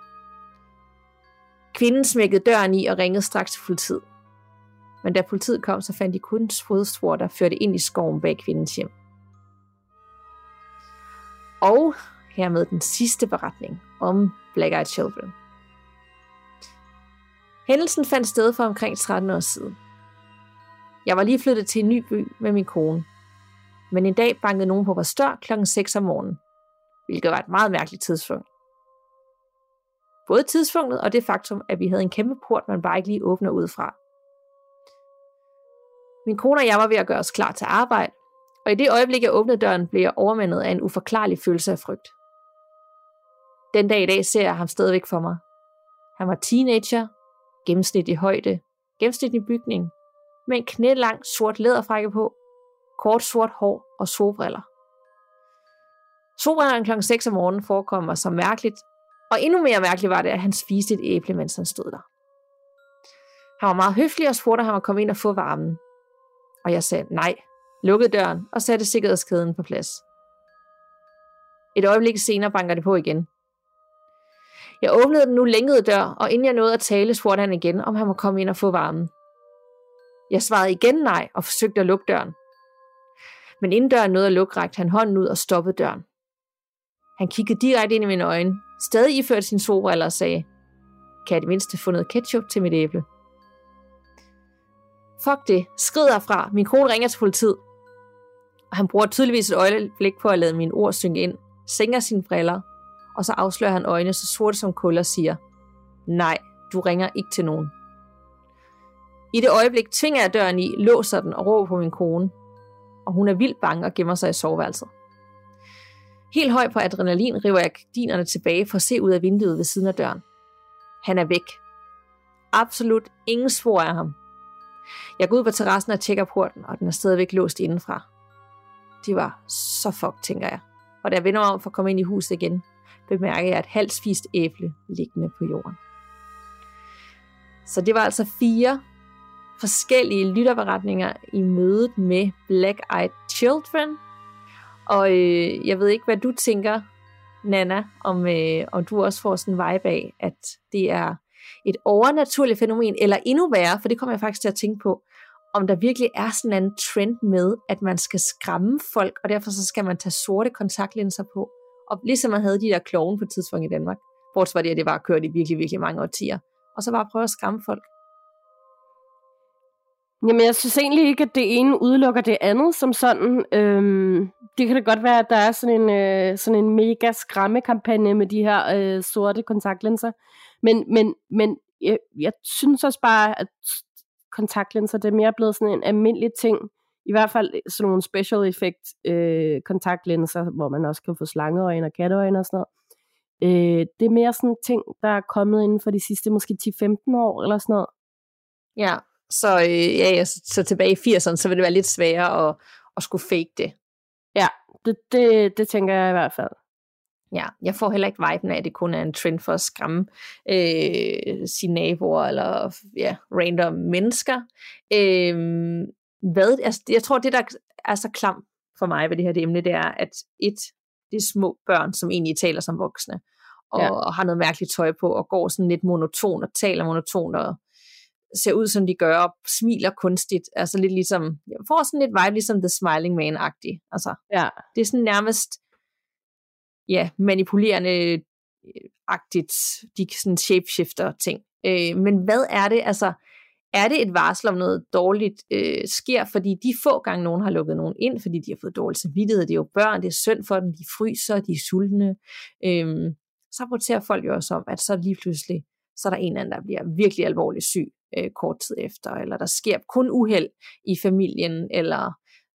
Kvinden smækkede døren i og ringede straks til politiet. Men da politiet kom, så fandt de kun fodspor, der førte ind i skoven bag kvindens hjem. Og hermed den sidste beretning om Black Eyed Children. Hændelsen fandt sted for omkring 13 år siden. Jeg var lige flyttet til en ny by med min kone. Men en dag bankede nogen på vores dør klokken 6 om morgenen, hvilket var et meget mærkeligt tidspunkt. Både tidspunktet og det faktum, at vi havde en kæmpe port, man bare ikke lige åbner ud fra. Min kone og jeg var ved at gøre os klar til arbejde, og i det øjeblik, jeg åbnede døren, blev jeg overmandet af en uforklarlig følelse af frygt. Den dag i dag ser jeg ham stadigvæk for mig. Han var teenager, gennemsnitlig højde, gennemsnitlig bygning, med en knælang sort læderfrække på, kort sort hår og solbriller. Solbrillerne kl. 6 om morgenen forekom mig så mærkeligt, og endnu mere mærkeligt var det, at han spiste et æble, mens han stod der. Han var meget høflig og spurgte ham at komme ind og få varmen. Og jeg sagde nej, lukkede døren og satte sikkerhedskæden på plads. Et øjeblik senere banker det på igen. Jeg åbnede den nu længede dør, og inden jeg nåede at tale, spurgte han igen, om han må komme ind og få varmen. Jeg svarede igen nej og forsøgte at lukke døren. Men inden døren nåede at lukke, rækte han hånden ud og stoppede døren. Han kiggede direkte ind i mine øjne, stadig iført sin solbriller og sagde, kan jeg det mindste få noget ketchup til mit æble? Fuck det, skrid derfra, min kone ringer til politiet. Og han bruger tydeligvis et øjeblik på at lade mine ord synke ind, sænker sine briller, og så afslører han øjnene så sorte som kul og siger, nej, du ringer ikke til nogen. I det øjeblik tvinger jeg døren i, låser den og råber på min kone, og hun er vildt bange og gemmer sig i soveværelset. Helt høj på adrenalin river jeg gardinerne tilbage for at se ud af vinduet ved siden af døren. Han er væk. Absolut ingen spor af ham. Jeg går ud på terrassen og tjekker porten, og den er stadigvæk låst indenfra. De var så fuck, tænker jeg. Og da jeg vender om for at komme ind i huset igen, bemærker jeg et halvt æble liggende på jorden. Så det var altså fire forskellige lytterberetninger i mødet med Black Eyed Children. Og øh, jeg ved ikke, hvad du tænker, Nana, om, øh, om du også får sådan en vibe af, at det er et overnaturligt fænomen, eller endnu værre, for det kommer jeg faktisk til at tænke på, om der virkelig er sådan en trend med, at man skal skræmme folk, og derfor så skal man tage sorte kontaktlinser på, og ligesom man havde de der klovne på et tidspunkt i Danmark, bortset fra det, at det var kørt i virkelig, virkelig mange årtier. Og så bare prøve at skræmme folk. Jamen, jeg synes egentlig ikke, at det ene udelukker det andet som sådan. Øhm, det kan da godt være, at der er sådan en, øh, sådan en mega skræmmekampagne med de her øh, sorte kontaktlinser. Men, men, men jeg, jeg synes også bare, at kontaktlinser, det er mere blevet sådan en almindelig ting. I hvert fald sådan nogle special effect øh, kontaktlinser, hvor man også kan få slangeøjne og katteøjne og sådan noget. Øh, det er mere sådan ting, der er kommet inden for de sidste måske 10-15 år eller sådan noget. Ja, så, øh, ja, ja, så, så tilbage i 80'erne, så vil det være lidt sværere at, at skulle fake det. Ja, det, det, det tænker jeg i hvert fald. Ja, jeg får heller ikke viben af, at det kun er en trend for at skræmme øh, sine naboer eller ja, random mennesker. Øh, hvad, altså, jeg tror, det der er så klam for mig ved det her det emne, det er, at et, det er små børn, som egentlig taler som voksne, og, ja. og har noget mærkeligt tøj på, og går sådan lidt monoton, og taler monoton, og ser ud, som de gør, og smiler kunstigt. Altså lidt ligesom, jeg får sådan lidt vibe, ligesom The Smiling Man-agtig. Altså, ja. det er sådan nærmest, ja, manipulerende agtigt, de sådan shapeshifter ting. Øh, men hvad er det, altså, er det et varsel om noget dårligt øh, sker, fordi de få gange nogen har lukket nogen ind, fordi de har fået dårlig samvittighed, det er jo børn, det er synd for dem, de fryser, de er sultne, øh, så rapporterer folk jo også om, at så lige pludselig, så er der en eller anden, der bliver virkelig alvorligt syg øh, kort tid efter, eller der sker kun uheld i familien, eller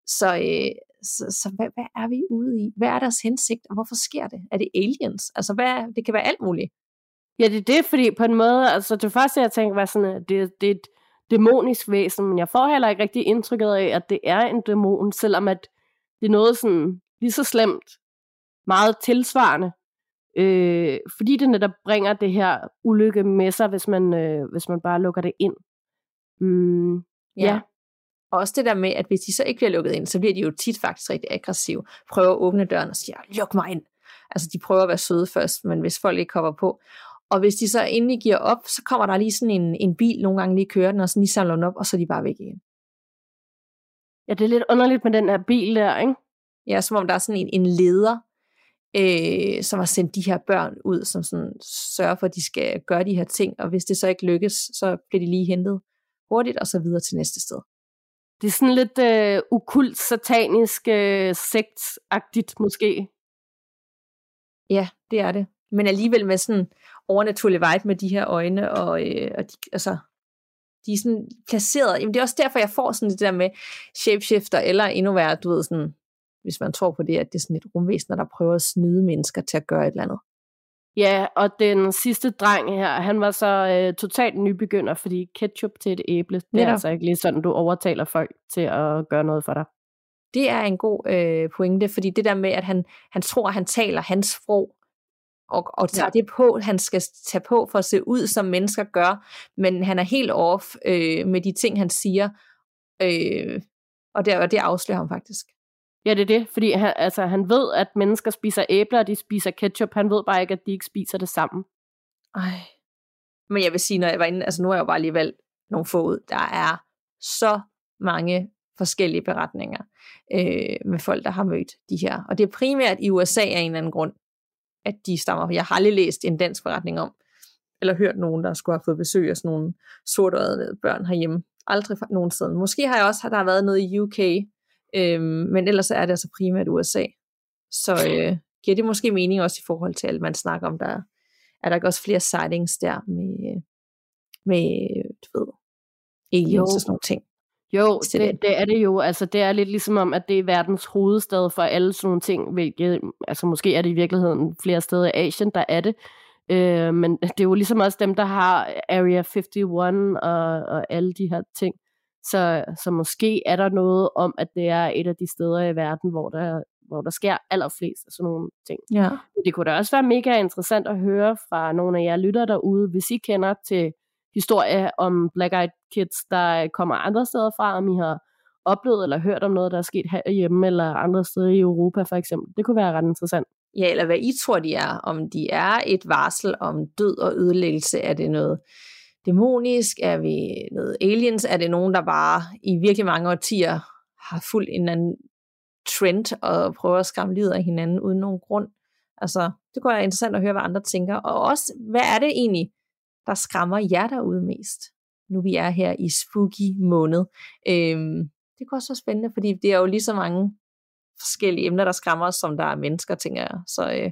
så, øh, så, så hvad, hvad er vi ude i? Hvad er deres hensigt, og hvorfor sker det? Er det aliens? Altså, hvad, det kan være alt muligt. Ja, det er det, fordi på en måde, altså det første, jeg tænker, var sådan, at det, det er et dæmonisk væsen, men jeg får heller ikke rigtig indtrykket af, at det er en dæmon, selvom at det er noget sådan lige så slemt, meget tilsvarende, øh, fordi det netop bringer det her ulykke med sig, hvis man, øh, hvis man bare lukker det ind. Mm, ja. ja. Og også det der med, at hvis de så ikke bliver lukket ind, så bliver de jo tit faktisk rigtig aggressive. Prøver at åbne døren og siger, luk mig ind. Altså de prøver at være søde først, men hvis folk ikke kommer på. Og hvis de så endelig giver op, så kommer der lige sådan en, en bil nogle gange lige kørende, og så lige samler den op, og så er de bare væk igen. Ja, det er lidt underligt med den her bil der, ikke? Ja, som om der er sådan en, en leder, øh, som har sendt de her børn ud, som sådan sørger for, at de skal gøre de her ting, og hvis det så ikke lykkes, så bliver de lige hentet hurtigt, og så videre til næste sted. Det er sådan lidt øh, ukult, satanisk, øh, sektagtigt måske. Ja, det er det. Men alligevel med sådan overnaturlig vibe med de her øjne, og, øh, og de, altså, de er sådan placeret. Jamen, det er også derfor, jeg får sådan det der med shapeshifter, eller endnu værre, du ved, sådan hvis man tror på det, at det er sådan et rumvæsen, der prøver at snyde mennesker til at gøre et eller andet. Ja, og den sidste dreng her, han var så øh, totalt nybegynder, fordi ketchup til et æble, det er altså ikke lige sådan, du overtaler folk til at gøre noget for dig. Det er en god øh, pointe, fordi det der med, at han, han tror, at han taler hans sprog, og, og tager ja. det på, han skal tage på for at se ud, som mennesker gør, men han er helt off øh, med de ting, han siger, øh, og det, og det afslører ham faktisk. Ja, det er det, fordi han, altså, han ved, at mennesker spiser æbler, og de spiser ketchup. Han ved bare ikke, at de ikke spiser det sammen. Ej. Men jeg vil sige, når jeg var inde, altså nu har jeg jo bare lige valgt nogle få ud, der er så mange forskellige beretninger øh, med folk, der har mødt de her. Og det er primært i USA af en eller anden grund, at de stammer. Jeg har aldrig læst en dansk beretning om, eller hørt nogen, der skulle have fået besøg af sådan nogle sortøjede børn herhjemme. Aldrig nogensinde. Måske har jeg også, der har været noget i UK, Øhm, men ellers er det altså primært USA. Så øh, giver det måske mening også i forhold til, at man snakker om, der er der ikke også flere sightings der med, med du ved, aliens jo. og sådan nogle ting. Jo, det, det er det jo. Altså, det er lidt ligesom om, at det er verdens hovedstad for alle sådan nogle ting, hvilket, altså måske er det i virkeligheden flere steder i Asien, der er det. Øh, men det er jo ligesom også dem, der har Area 51 og, og alle de her ting. Så, så måske er der noget om, at det er et af de steder i verden, hvor der, hvor der sker allerflest af sådan nogle ting. Ja. Det kunne da også være mega interessant at høre fra nogle af jer lytter derude, hvis I kender til historie om Black Eyed Kids, der øh, kommer andre steder fra, om I har oplevet eller hørt om noget, der er sket herhjemme eller andre steder i Europa for eksempel. Det kunne være ret interessant. Ja, eller hvad I tror, de er. Om de er et varsel om død og ødelæggelse, er det noget dæmonisk? Er vi noget aliens? Er det nogen, der bare i virkelig mange årtier har fulgt en anden trend og prøver at skræmme livet af hinanden uden nogen grund? Altså, det kunne være interessant at høre, hvad andre tænker. Og også, hvad er det egentlig, der skræmmer jer derude mest? Nu vi er her i spooky måned. Øhm, det kunne også være spændende, fordi det er jo lige så mange forskellige emner, der skræmmer os, som der er mennesker, tænker jeg. Så øh,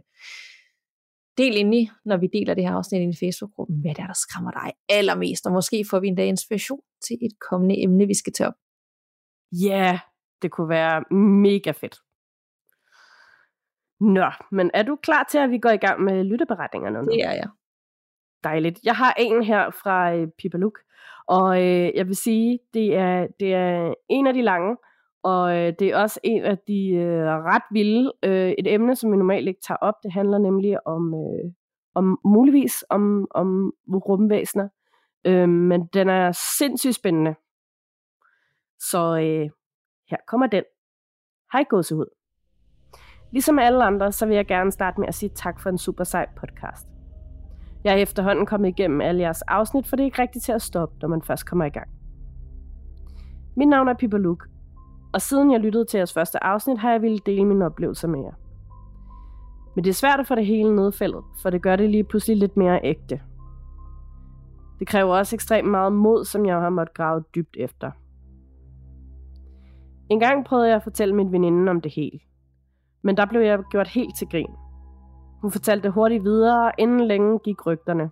del i, når vi deler det her afsnit i Facebook-gruppen, hvad det er, der skræmmer dig allermest, og måske får vi en dag inspiration til et kommende emne, vi skal tage op. Ja, yeah, det kunne være mega fedt. Nå, men er du klar til, at vi går i gang med lytteberetningerne nu? Det er jeg. Dejligt. Jeg har en her fra øh, Pipaluk, og øh, jeg vil sige, det er, det er en af de lange, og øh, det er også en af de øh, ret vilde. Øh, et emne, som vi normalt ikke tager op, det handler nemlig om, øh, om muligvis om, om rumvæsener. Øh, men den er sindssygt spændende. Så øh, her kommer den. Hej gåsehud. Ligesom alle andre, så vil jeg gerne starte med at sige tak for en super sej podcast. Jeg er efterhånden kommet igennem alle jeres afsnit, for det er ikke rigtigt til at stoppe, når man først kommer i gang. Mit navn er Pippa Luke, og siden jeg lyttede til jeres første afsnit, har jeg ville dele mine oplevelser med jer. Men det er svært at få det hele nedfældet, for det gør det lige pludselig lidt mere ægte. Det kræver også ekstremt meget mod, som jeg har måttet grave dybt efter. En gang prøvede jeg at fortælle min veninde om det hele. Men der blev jeg gjort helt til grin. Hun fortalte hurtigt videre, inden længe gik rygterne.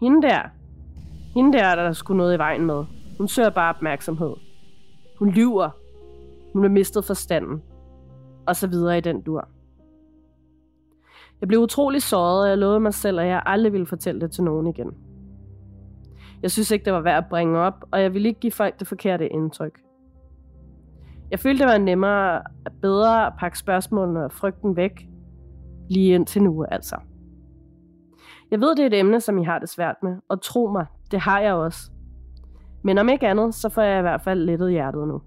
Hende der, hende der, der skulle noget i vejen med. Hun søger bare opmærksomhed. Hun lyver. Hun har mistet forstanden. Og så videre i den dur. Jeg blev utrolig såret, og jeg lovede mig selv, at jeg aldrig ville fortælle det til nogen igen. Jeg synes ikke, det var værd at bringe op, og jeg ville ikke give folk det forkerte indtryk. Jeg følte, det var nemmere og bedre at pakke spørgsmålene og frygten væk, lige indtil nu altså. Jeg ved, det er et emne, som I har det svært med, og tro mig, det har jeg også. Men om ikke andet, så får jeg i hvert fald lettet hjertet nu.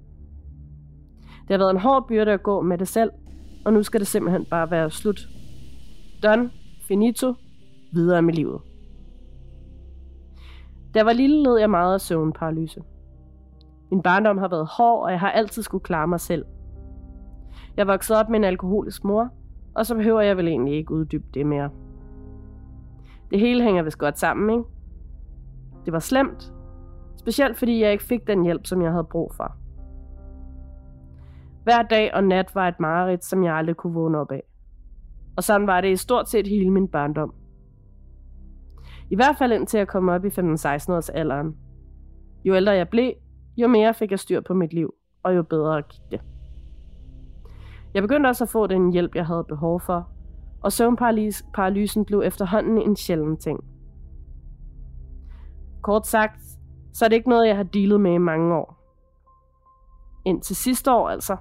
Det har været en hård byrde at gå med det selv, og nu skal det simpelthen bare være slut. Done, finito, videre med livet. Da jeg var lille, led jeg meget af søvnparalyse. Min barndom har været hård, og jeg har altid skulle klare mig selv. Jeg voksede op med en alkoholisk mor, og så behøver jeg vel egentlig ikke uddybe det mere. Det hele hænger vist godt sammen, ikke? Det var slemt, specielt fordi jeg ikke fik den hjælp, som jeg havde brug for. Hver dag og nat var et mareridt, som jeg aldrig kunne vågne op af. Og sådan var det i stort set hele min barndom. I hvert fald indtil jeg kom op i 15-16 års alderen. Jo ældre jeg blev, jo mere fik jeg styr på mit liv, og jo bedre gik det. Jeg begyndte også at få den hjælp, jeg havde behov for, og søvnparalysen blev efterhånden en sjælden ting. Kort sagt, så er det ikke noget, jeg har dealet med i mange år. Indtil sidste år altså.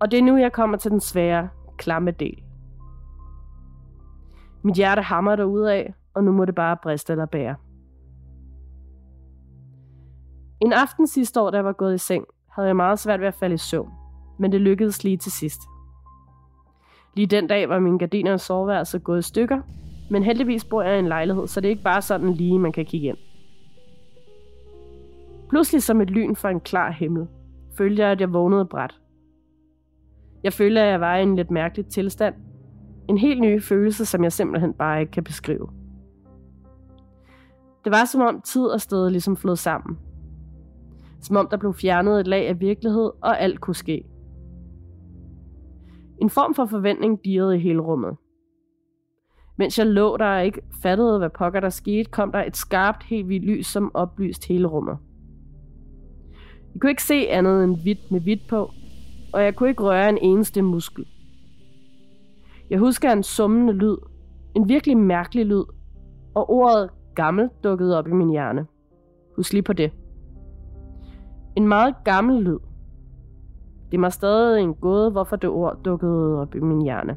Og det er nu, jeg kommer til den svære, klamme del. Mit hjerte hammer af, og nu må det bare briste eller bære. En aften sidste år, da jeg var gået i seng, havde jeg meget svært ved at falde i søvn, men det lykkedes lige til sidst. Lige den dag var mine gardiner og soveværelse gået i stykker, men heldigvis bor jeg i en lejlighed, så det er ikke bare sådan lige, man kan kigge ind. Pludselig som et lyn fra en klar himmel, følte jeg, at jeg vågnede bræt. Jeg følte, at jeg var i en lidt mærkelig tilstand. En helt ny følelse, som jeg simpelthen bare ikke kan beskrive. Det var som om tid og sted ligesom flød sammen. Som om der blev fjernet et lag af virkelighed, og alt kunne ske. En form for forventning dirrede i hele rummet. Mens jeg lå der og ikke fattede, hvad pokker der skete, kom der et skarpt, helt hvidt lys, som oplyste hele rummet. Jeg kunne ikke se andet end hvidt med hvidt på, og jeg kunne ikke røre en eneste muskel. Jeg husker en summende lyd, en virkelig mærkelig lyd, og ordet gammel dukkede op i min hjerne. Husk lige på det. En meget gammel lyd. Det var stadig en gåde, hvorfor det ord dukkede op i min hjerne.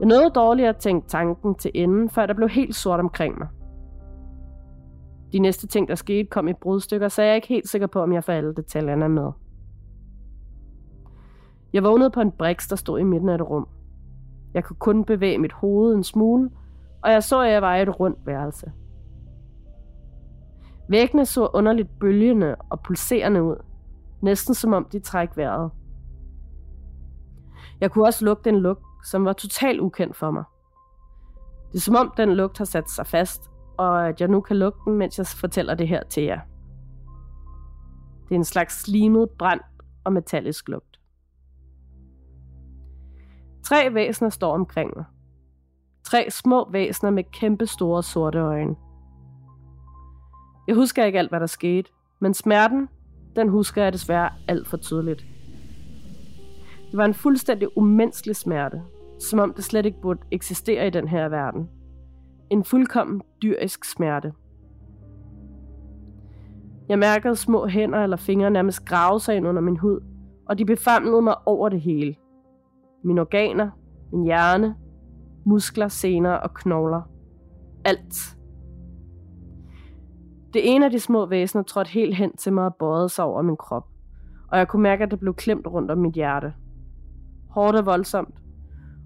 Jeg nåede dårligt at tænke tanken til enden, før der blev helt sort omkring mig. De næste ting, der skete, kom i brudstykker, så jeg er ikke helt sikker på, om jeg får alle detaljerne med. Jeg vågnede på en briks, der stod i midten af et rum. Jeg kunne kun bevæge mit hoved en smule, og jeg så, at jeg var i et rundt værelse. Væggene så underligt bølgende og pulserende ud, næsten som om de træk vejret. Jeg kunne også lugte en lugt, som var totalt ukendt for mig. Det er som om, den lugt har sat sig fast, og at jeg nu kan lugte den, mens jeg fortæller det her til jer. Det er en slags slimet, brændt og metallisk lugt. Tre væsener står omkring mig. Tre små væsener med kæmpe store sorte øjne. Jeg husker ikke alt, hvad der skete, men smerten, den husker jeg desværre alt for tydeligt. Det var en fuldstændig umenneskelig smerte, som om det slet ikke burde eksistere i den her verden. En fuldkommen dyrisk smerte. Jeg mærkede små hænder eller fingre nærmest grave sig ind under min hud, og de befamlede mig over det hele. Mine organer, min hjerne, muskler, sener og knogler. Alt. Det ene af de små væsener trådte helt hen til mig og bøjede sig over min krop, og jeg kunne mærke, at det blev klemt rundt om mit hjerte. Hårdt og voldsomt,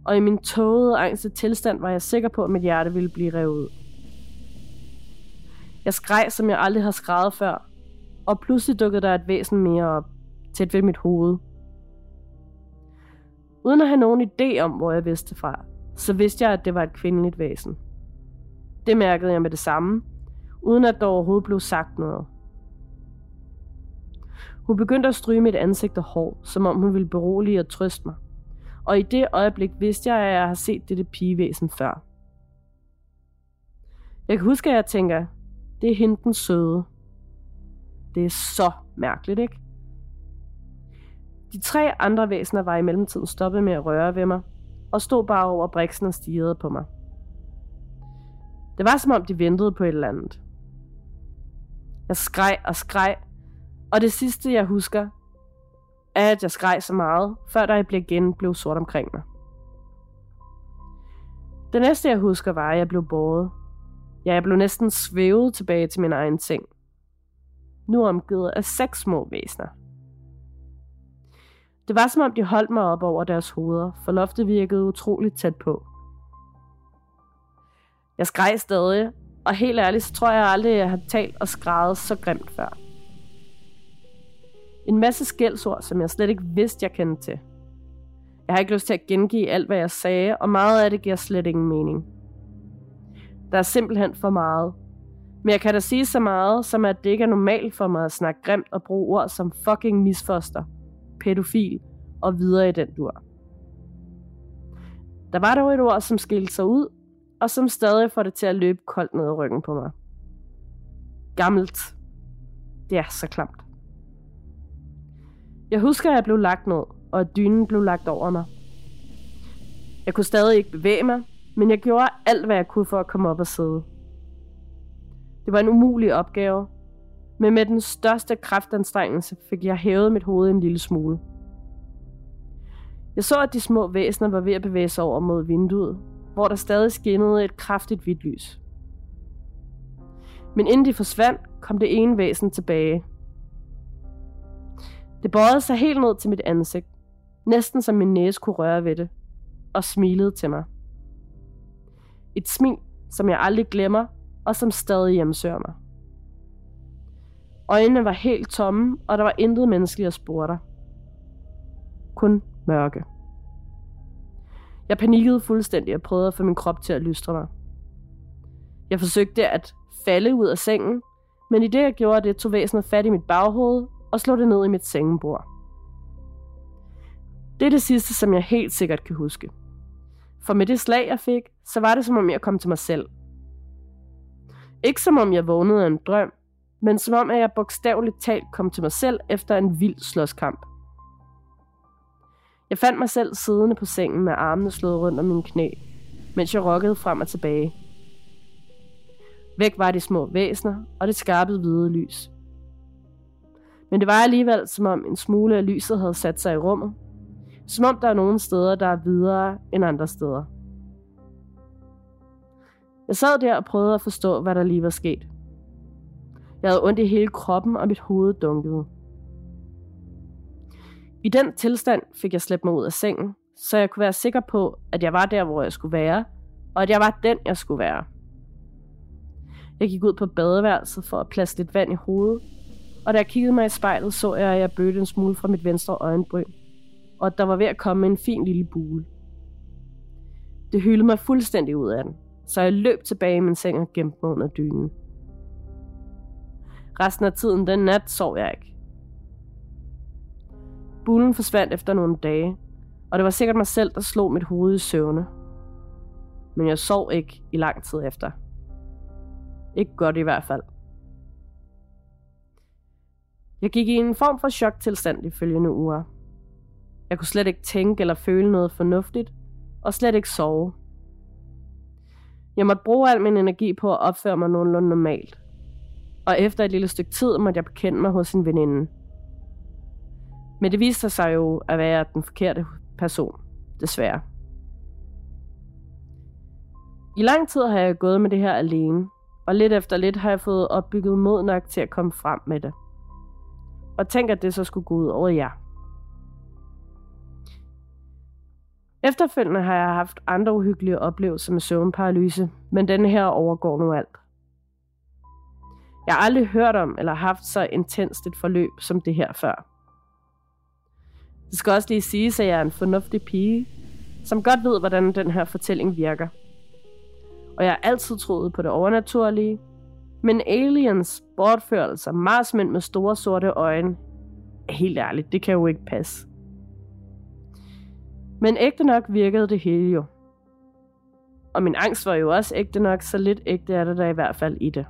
og i min tågede, angste tilstand var jeg sikker på, at mit hjerte ville blive revet ud. Jeg skreg, som jeg aldrig har skrevet før, og pludselig dukkede der et væsen mere op, tæt ved mit hoved. Uden at have nogen idé om, hvor jeg vidste fra, så vidste jeg, at det var et kvindeligt væsen. Det mærkede jeg med det samme, uden at der overhovedet blev sagt noget. Hun begyndte at stryge mit ansigt og hår, som om hun ville berolige og trøste mig. Og i det øjeblik vidste jeg, at jeg har set dette pigevæsen før. Jeg kan huske, at jeg tænker, det er hende den søde. Det er så mærkeligt, ikke? De tre andre væsener var i mellemtiden stoppet med at røre ved mig, og stod bare over briksen og stirrede på mig. Det var som om de ventede på et eller andet. Jeg skreg og skreg, og det sidste jeg husker, er at jeg skreg så meget, før der igen blev sort omkring mig. Det næste jeg husker var, at jeg blev båret. Ja, jeg blev næsten svævet tilbage til min egen seng. Nu omgivet af seks små væsener. Det var som om de holdt mig op over deres hoveder, for loftet virkede utroligt tæt på. Jeg skreg stadig, og helt ærligt, så tror jeg aldrig, jeg har talt og skrevet så grimt før. En masse skældsord, som jeg slet ikke vidste, jeg kendte til. Jeg har ikke lyst til at gengive alt, hvad jeg sagde, og meget af det giver slet ingen mening. Der er simpelthen for meget. Men jeg kan da sige så meget, som at det ikke er normalt for mig at snakke grimt og bruge ord som fucking misfoster, pædofil og videre i den dur. Der var dog et ord, som skilte sig ud, og som stadig får det til at løbe koldt ned ad ryggen på mig. Gammelt. Det er så klamt. Jeg husker, at jeg blev lagt ned, og at dynen blev lagt over mig. Jeg kunne stadig ikke bevæge mig, men jeg gjorde alt, hvad jeg kunne for at komme op og sidde. Det var en umulig opgave, men med den største kraftanstrengelse fik jeg hævet mit hoved en lille smule. Jeg så, at de små væsener var ved at bevæge sig over mod vinduet, hvor der stadig skinnede et kraftigt hvidt lys. Men inden de forsvandt, kom det ene væsen tilbage. Det bøjede sig helt ned til mit ansigt, næsten som min næse kunne røre ved det, og smilede til mig. Et smil, som jeg aldrig glemmer, og som stadig hjemsøger mig. Øjnene var helt tomme, og der var intet menneskeligt at spore der. Kun mørke. Jeg panikkede fuldstændig og prøvede at få min krop til at lystre mig. Jeg forsøgte at falde ud af sengen, men i det jeg gjorde det, tog væsenet fat i mit baghoved og slog det ned i mit sengebord. Det er det sidste, som jeg helt sikkert kan huske. For med det slag, jeg fik, så var det som om jeg kom til mig selv. Ikke som om jeg vågnede af en drøm, men som om at jeg bogstaveligt talt kom til mig selv efter en vild slåskamp. Jeg fandt mig selv siddende på sengen med armene slået rundt om mine knæ, mens jeg rokkede frem og tilbage. Væk var de små væsner og det skarpe hvide lys. Men det var alligevel, som om en smule af lyset havde sat sig i rummet. Som om der er nogle steder, der er videre end andre steder. Jeg sad der og prøvede at forstå, hvad der lige var sket. Jeg havde ondt i hele kroppen, og mit hoved dunkede. I den tilstand fik jeg slæbt mig ud af sengen, så jeg kunne være sikker på, at jeg var der, hvor jeg skulle være, og at jeg var den, jeg skulle være. Jeg gik ud på badeværelset for at plaske lidt vand i hovedet, og da jeg kiggede mig i spejlet, så jeg, at jeg bødte en smule fra mit venstre øjenbryn. og der var ved at komme en fin lille bule. Det hyldede mig fuldstændig ud af den, så jeg løb tilbage i min seng og gemte mig under dynen. Resten af tiden den nat sov jeg ikke. Bullen forsvandt efter nogle dage, og det var sikkert mig selv, der slog mit hoved i søvne. Men jeg sov ikke i lang tid efter. Ikke godt i hvert fald. Jeg gik i en form for choktilstand de følgende uger. Jeg kunne slet ikke tænke eller føle noget fornuftigt, og slet ikke sove. Jeg måtte bruge al min energi på at opføre mig nogenlunde normalt. Og efter et lille stykke tid måtte jeg bekende mig hos en veninde. Men det viste sig jo at være den forkerte person, desværre. I lang tid har jeg gået med det her alene, og lidt efter lidt har jeg fået opbygget mod nok til at komme frem med det. Og tænk, at det så skulle gå ud over jer. Efterfølgende har jeg haft andre uhyggelige oplevelser med søvnparalyse, men denne her overgår nu alt. Jeg har aldrig hørt om eller haft så intenst et forløb som det her før. Det skal også lige siges, at jeg er en fornuftig pige, som godt ved, hvordan den her fortælling virker. Og jeg har altid troet på det overnaturlige, men aliens, bortførelser, marsmænd med store sorte øjne, helt ærligt, det kan jo ikke passe. Men ægte nok virkede det hele jo. Og min angst var jo også ægte nok, så lidt ægte er det der i hvert fald i det.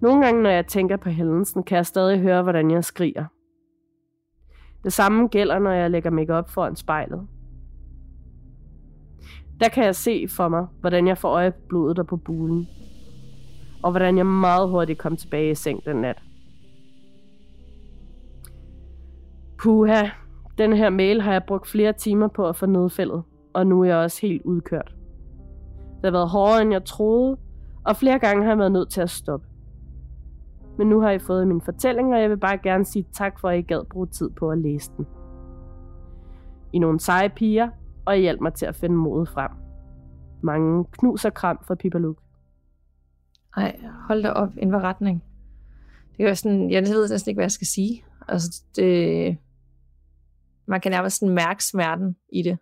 Nogle gange, når jeg tænker på hændelsen, kan jeg stadig høre, hvordan jeg skriger. Det samme gælder, når jeg lægger makeup foran spejlet. Der kan jeg se for mig, hvordan jeg får øje på blodet der på bulen. Og hvordan jeg meget hurtigt kom tilbage i seng den nat. Puha, den her mail har jeg brugt flere timer på at få nedfældet, og nu er jeg også helt udkørt. Det har været hårdere, end jeg troede, og flere gange har jeg været nødt til at stoppe. Men nu har I fået min fortælling, og jeg vil bare gerne sige tak for, at I gad bruge tid på at læse den. I nogle seje piger, og I hjalp mig til at finde modet frem. Mange knus og kram fra Pippa Luke. Ej, hold da op, en retning. Det er sådan, jeg ved næsten ikke, hvad jeg skal sige. Altså, det, man kan nærmest mærke smerten i det.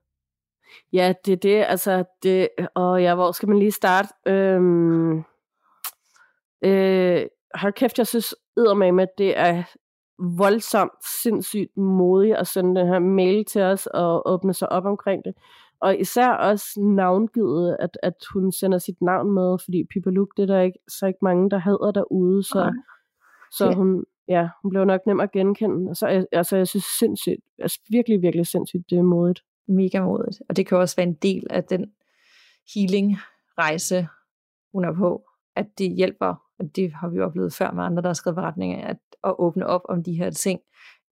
Ja, det er det, altså, det, og ja, hvor skal man lige starte? Øhm, øh, hold kæft, jeg synes med, at det er voldsomt sindssygt modigt at sende den her mail til os og åbne sig op omkring det. Og især også navngivet, at, at hun sender sit navn med, fordi Pippa Luke, det er der ikke, så ikke mange, der hedder derude, så, okay. så hun, ja, hun blev nok nem at genkende. Så jeg, altså, jeg synes sindssygt, altså virkelig, virkelig sindssygt, det er modigt. Mega modigt. Og det kan også være en del af den healing-rejse, hun er på, at det hjælper, og det har vi oplevet før med andre, der har skrevet beretninger, at, at åbne op om de her ting,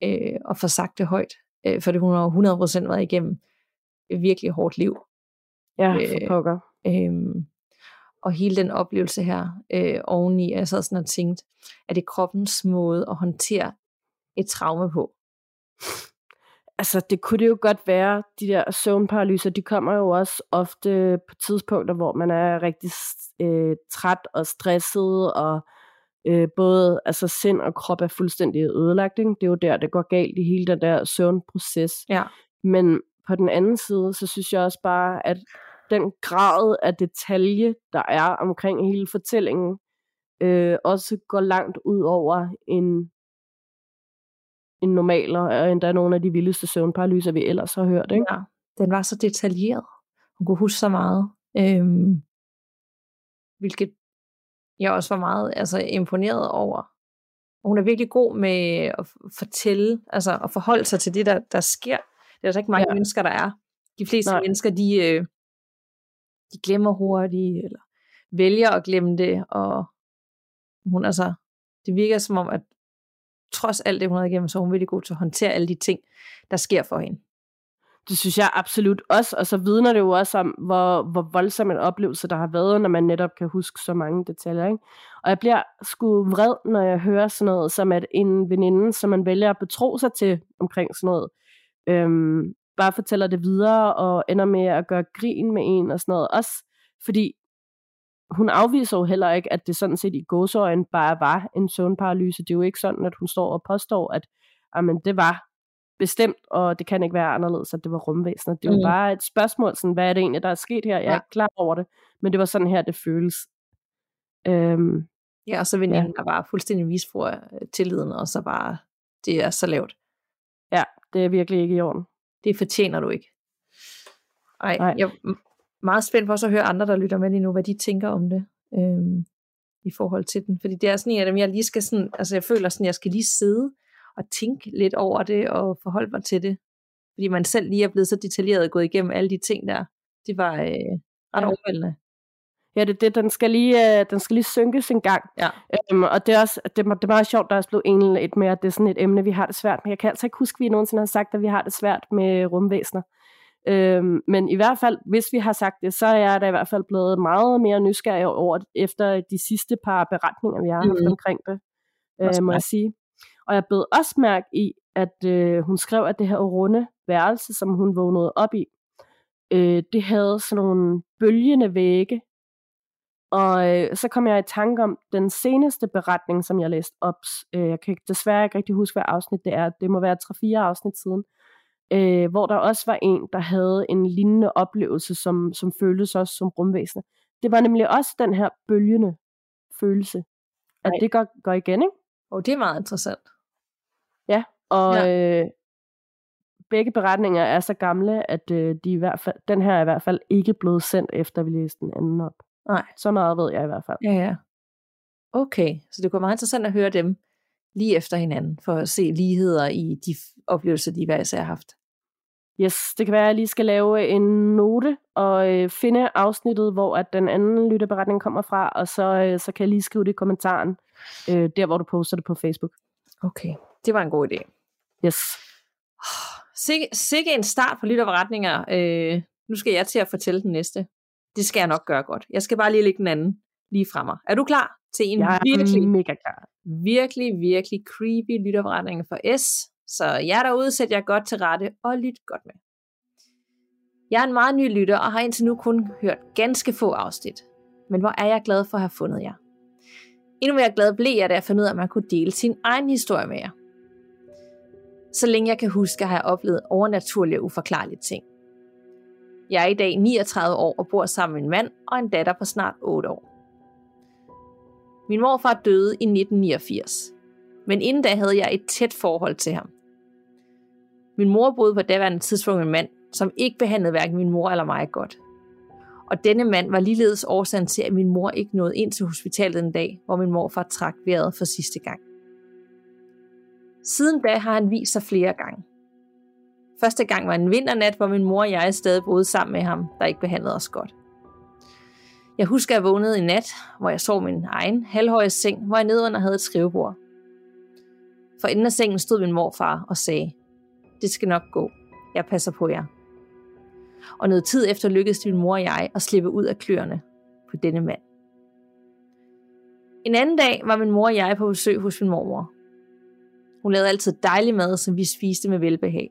øh, og få sagt det højt. Øh, for det hun har 100% været igennem et virkelig hårdt liv. Ja, for øh, pokker. Øh, og hele den oplevelse her øh, oveni, jeg sad sådan og tænkte, er det kroppens måde at håndtere et traume på? Altså, det kunne det jo godt være, de der søvnparalyser, de kommer jo også ofte på tidspunkter, hvor man er rigtig øh, træt og stresset, og øh, både altså, sind og krop er fuldstændig ødelagt. Ikke? Det er jo der, det går galt i hele den der søvnproces. Ja. Men på den anden side, så synes jeg også bare, at den grad af detalje, der er omkring hele fortællingen, øh, også går langt ud over en, en normal, og endda nogle af de vildeste søvnparalyser, vi ellers har hørt. Ikke? Ja, den var så detaljeret. Hun kunne huske så meget. Øhm, hvilket jeg også var meget altså, imponeret over. Og hun er virkelig god med at fortælle, altså at forholde sig til det, der, der sker. Det er altså ikke mange ja. mennesker, der er. De fleste Nej. mennesker, de, øh, de glemmer hurtigt, eller vælger at glemme det, og hun altså, det virker som om, at trods alt det, hun har igennem, så er hun virkelig god til at håndtere alle de ting, der sker for hende. Det synes jeg absolut også, og så vidner det jo også om, hvor, hvor voldsom en oplevelse der har været, når man netop kan huske så mange detaljer. Ikke? Og jeg bliver sgu vred, når jeg hører sådan noget, som at en veninde, som man vælger at betro sig til omkring sådan noget, øhm, bare fortæller det videre og ender med at gøre grin med en og sådan noget. Også fordi hun afviser jo heller ikke, at det sådan set i gåsøjen bare var en søvnparalyse. Det er jo ikke sådan, at hun står og påstår, at jamen, det var bestemt, og det kan ikke være anderledes, at det var rumvæsener. Det er jo Mm. bare et spørgsmål, sådan, hvad er det egentlig, der er sket her? Jeg er Ja. ikke klar over det, men det var sådan her, det føles. Øhm, Ja, og så veninden, der bare fuldstændig misbruger øh, tilliden, og så bare, det er så lavt. ja, det er virkelig ikke i orden. Det fortjener du ikke. Ej, Nej. jeg meget spændt på også at høre andre, der lytter med lige nu, hvad de tænker om det. Øhm, i forhold til den. Fordi det er sådan en af dem, jeg lige skal sådan, altså jeg føler sådan, jeg skal lige sidde og tænke lidt over det, og forholde mig til det. Fordi man selv lige er blevet så detaljeret gået igennem alle de ting der. Det var øh, ret Ja. overvældende. Ja, det det. Den skal lige, øh, den skal lige synkes en gang. Ja. Øhm, og det er, også, det, det er meget sjovt, der er også blevet enligt med, at det er sådan et emne, vi har det svært med. Jeg kan altså ikke huske, at vi nogensinde har sagt, at vi har det svært med rumvæsener. Øhm, men i hvert fald, hvis vi har sagt det, så er jeg da i hvert fald blevet meget mere nysgerrig over efter de sidste par beretninger, vi har haft Mhm. omkring det, øh, må jeg sige. Og jeg blev også mærke i, at øh, hun skrev, at det her runde værelse, som hun vågnede op i, øh, det havde sådan nogle bølgende vægge, og øh, så kom jeg i tanke om den seneste beretning, som jeg læste op. Øh, jeg kan ikke- desværre ikke rigtig huske, hvad afsnit det er. Det må være 3-4 afsnit siden. Øh, hvor der også var en, der havde en lignende oplevelse, som, som føltes også som rumvæsener. Det var nemlig også den her bølgende følelse. At Nej. det går, går igen, ikke? Og det er meget interessant. Og ja. øh, begge beretninger er så gamle, at øh, de i hvert fald, den her er i hvert fald ikke blevet sendt, efter vi læste den anden op. Nej. Så meget ved jeg i hvert fald. Ja, ja. Okay, så det kunne være meget interessant at høre dem lige efter hinanden, for at se ligheder i de oplevelser, de hver især har haft. Yes, det kan være, at jeg lige skal lave en note og øh, finde afsnittet, hvor at den anden lytteberetning kommer fra, og så, øh, så kan jeg lige skrive det i kommentaren, øh, der hvor du poster det på Facebook. Okay, det var en god idé. Yes. Sikke, sikke en start på lytterberetninger. Øh, nu skal jeg til at fortælle den næste. Det skal jeg nok gøre godt. Jeg skal bare lige lægge den anden lige fra mig. Er du klar til en Jeg er virkelig, mega klar. virkelig, virkelig creepy lytterberetning for S? Så jeg derude, sætter jeg godt til rette og lyt godt med. Jeg er en meget ny lytter og har indtil nu kun hørt ganske få afsnit. Men hvor er jeg glad for at have fundet jer. Endnu mere glad blev jeg, da jeg fandt ud af, at man kunne dele sin egen historie med jer. Så længe jeg kan huske, har jeg oplevet overnaturlige og uforklarlige ting. Jeg er i dag 39 år og bor sammen med en mand og en datter på snart 8 år. Min morfar døde i 1989, men inden da havde jeg et tæt forhold til ham. Min mor boede på daværende tidspunkt med en mand, som ikke behandlede hverken min mor eller mig godt. Og denne mand var ligeledes årsagen til, at min mor ikke nåede ind til hospitalet en dag, hvor min morfar trak vejret for sidste gang. Siden da har han vist sig flere gange. Første gang var en vinternat, hvor min mor og jeg stadig boede sammen med ham, der ikke behandlede os godt. Jeg husker, at jeg vågnede en nat, hvor jeg sov min egen halvhøje seng, hvor jeg nedenunder havde et skrivebord. For enden af sengen stod min morfar og sagde, det skal nok gå. Jeg passer på jer. Og noget tid efter lykkedes min mor og jeg at slippe ud af kløerne på denne mand. En anden dag var min mor og jeg på besøg hos min mormor. Hun lavede altid dejlig mad, som vi spiste med velbehag.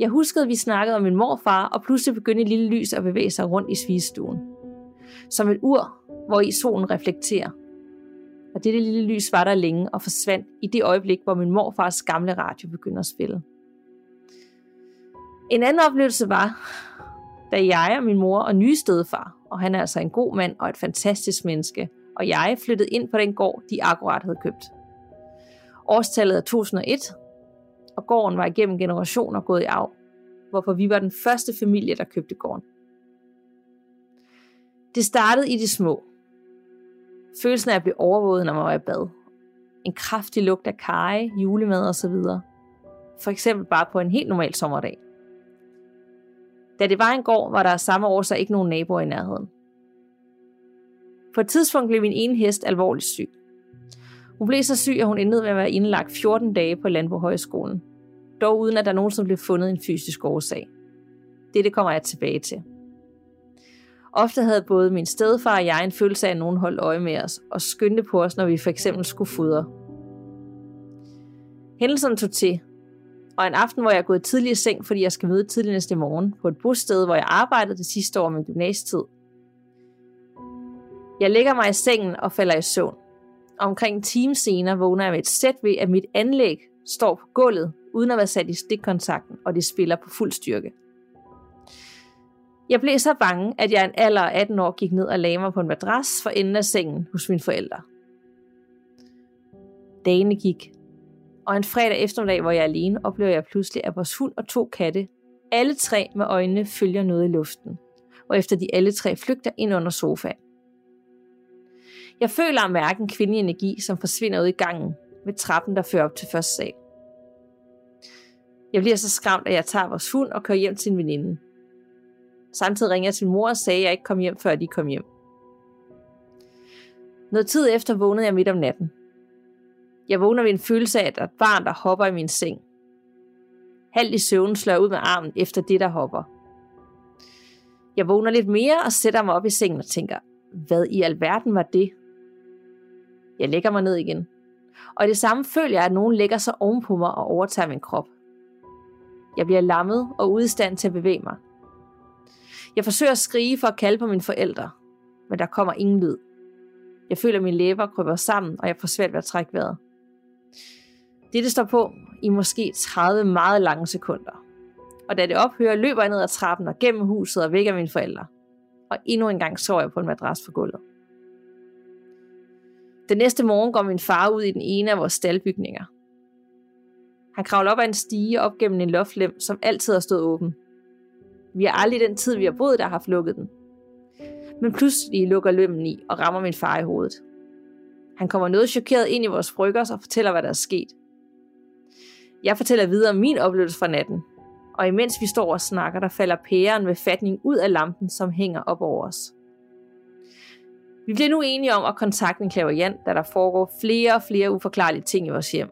Jeg huskede, at vi snakkede om min morfar, og pludselig begyndte et lille lys at bevæge sig rundt i spisestuen. Som et ur, hvor i solen reflekterer. Og dette lille lys var der længe og forsvandt i det øjeblik, hvor min morfars gamle radio begyndte at spille. En anden oplevelse var, da jeg og min mor og nye stedfar, og han er altså en god mand og et fantastisk menneske, og jeg flyttede ind på den gård, de akkurat havde købt. Årstallet er 2001, og gården var igennem generationer gået i arv, hvorfor vi var den første familie, der købte gården. Det startede i de små. Følelsen af at blive overvåget, når man var i bad. En kraftig lugt af kage, julemad osv. For eksempel bare på en helt normal sommerdag. Da det var en gård, var der samme år så ikke nogen naboer i nærheden. På et tidspunkt blev min ene hest alvorligt syg. Hun blev så syg, at hun endte med at være indlagt 14 dage på Landbohøjskolen. Dog uden at der nogensinde blev fundet en fysisk årsag. Dette kommer jeg tilbage til. Ofte havde både min stedfar og jeg en følelse af, at nogen holdt øje med os og skyndte på os, når vi for eksempel skulle fodre. Hændelsen tog til, og en aften, hvor jeg er gået tidlig i seng, fordi jeg skal møde tidlig næste morgen på et bosted, hvor jeg arbejdede det sidste år med gymnasietid. Jeg lægger mig i sengen og falder i søvn. Omkring en time senere vågner jeg med et sæt ved, at mit anlæg, står på gulvet, uden at være sat i stikkontakten, og det spiller på fuld styrke. Jeg blev så bange, at jeg en alder af 18 år gik ned og lagde mig på en madras for enden af sengen hos mine forældre. Dagene gik, og en fredag eftermiddag, hvor jeg er alene, oplever jeg pludselig, at vores hund og to katte, alle tre med øjnene, følger noget i luften, og efter de alle tre flygter ind under sofaen. Jeg føler at mærke en kvindelig energi, som forsvinder ud i gangen ved trappen, der fører op til første sal. Jeg bliver så skræmt, at jeg tager vores hund og kører hjem til en veninde. Samtidig ringede jeg til mor og sagde, at jeg ikke kom hjem, før de kom hjem. Noget tid efter vågnede jeg midt om natten. Jeg vågner ved en følelse af, at der er et barn, der hopper i min seng. Halvt i søvn slår jeg ud med armen efter det, der hopper. Jeg vågner lidt mere og sætter mig op i sengen og tænker, hvad i alverden var det? Jeg lægger mig ned igen. Og i det samme føler jeg, at nogen lægger sig ovenpå mig og overtager min krop. Jeg bliver lammet og ude i stand til at bevæge mig. Jeg forsøger at skrige for at kalde på mine forældre, men der kommer ingen lyd. Jeg føler, at mine læber kryber sammen, og jeg får svært ved at trække vejret. Dette står på i måske 30 meget lange sekunder. Og da det ophører, løber jeg ned ad trappen og gennem huset og vækker mine forældre. Og endnu en gang sover jeg på en madras på gulvet. Den næste morgen går min far ud i den ene af vores staldbygninger. Han kravler op ad en stige op gennem en loftlem, som altid har stået åben. Vi har aldrig den tid, vi har boet der, haft lukket den. Men pludselig lukker lømmen i og rammer min far i hovedet. Han kommer noget chokeret ind i vores bryggers og fortæller, hvad der er sket. Jeg fortæller videre om min oplevelse fra natten, og imens vi står og snakker, der falder pæren med fatning ud af lampen, som hænger op over os. Vi bliver nu enige om at kontakte en klaverjant, da der foregår flere og flere uforklarlige ting i vores hjem.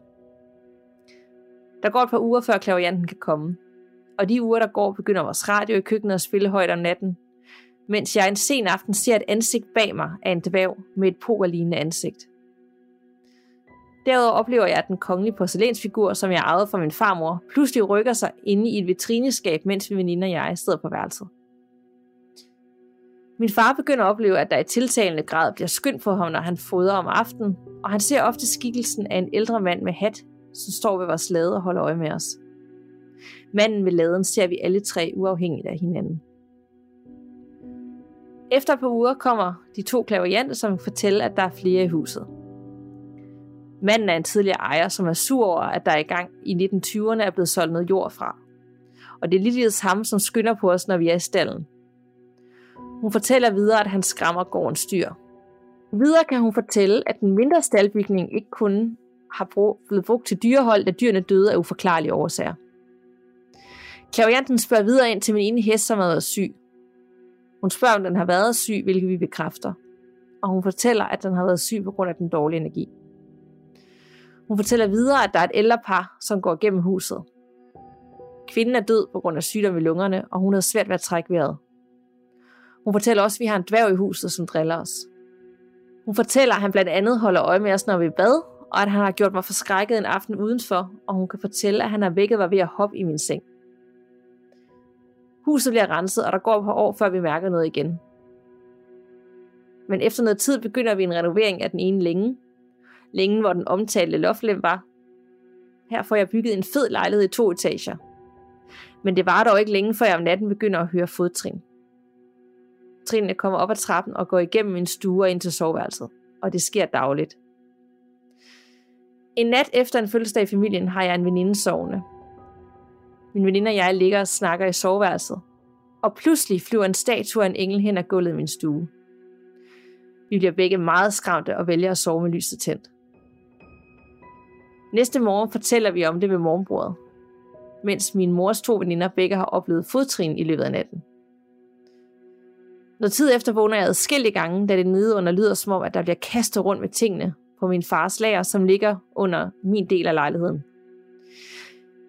Der går et par uger, før klaverjanten kan komme. Og de uger, der går, begynder vores radio i køkkenet at spille højt om natten, mens jeg en sen aften ser et ansigt bag mig af en dværg med et pokerlignende ansigt. Derudover oplever jeg, at den kongelige porcelænsfigur, som jeg ejede fra min farmor, pludselig rykker sig inde i et vitrineskab, mens min veninde og jeg sidder på værelset. Min far begynder at opleve, at der i tiltalende grad bliver skyndt på ham, når han fodrer om aftenen, og han ser ofte skikkelsen af en ældre mand med hat, som står ved vores lade og holder øje med os. Manden ved laden ser vi alle tre uafhængigt af hinanden. Efter et par uger kommer de to klaverianter, som fortæller, at der er flere i huset. Manden er en tidligere ejer, som er sur over, at der i gang i 1920'erne er blevet solgt noget jord fra. Og det er ligeledes ham, som skynder på os, når vi er i stallen. Hun fortæller videre, at han skræmmer gårdens dyr. Videre kan hun fortælle, at den mindre staldbygning ikke kun har blevet brugt til dyrehold, da dyrene døde af uforklarlige årsager. Klavianten spørger videre ind til min ene hest, som har været syg. Hun spørger, om den har været syg, hvilket vi bekræfter. Og hun fortæller, at den har været syg på grund af den dårlige energi. Hun fortæller videre, at der er et ældre par, som går gennem huset. Kvinden er død på grund af sygdom i lungerne, og hun har svært ved at trække vejret. Hun fortæller også, at vi har en dværg i huset, som driller os. Hun fortæller, at han blandt andet holder øje med os, når vi er bad, og at han har gjort mig forskrækket en aften udenfor, og hun kan fortælle, at han har vækket mig ved at hoppe i min seng. Huset bliver renset, og der går et par år, før vi mærker noget igen. Men efter noget tid begynder vi en renovering af den ene længe. Længen, hvor den omtalte loftlem var. Her får jeg bygget en fed lejlighed i to etager. Men det var dog ikke længe, før jeg om natten begynder at høre fodtrin. Trinene kommer op ad trappen og går igennem min stue og ind til soveværelset. Og det sker dagligt. En nat efter en fødselsdag i familien har jeg en veninde sovende. Min veninde og jeg ligger og snakker i soveværelset. Og pludselig flyver en statue af en engel hen ad gulvet i min stue. Vi bliver begge meget skræmte og vælger at sove med lyset tændt. Næste morgen fortæller vi om det ved morgenbordet, mens min mors to veninder begge har oplevet fodtrin i løbet af natten. Noget tid efter vågner jeg adskillige gange, da det nede under lyder som om, at der bliver kastet rundt med tingene på min fars lager, som ligger under min del af lejligheden.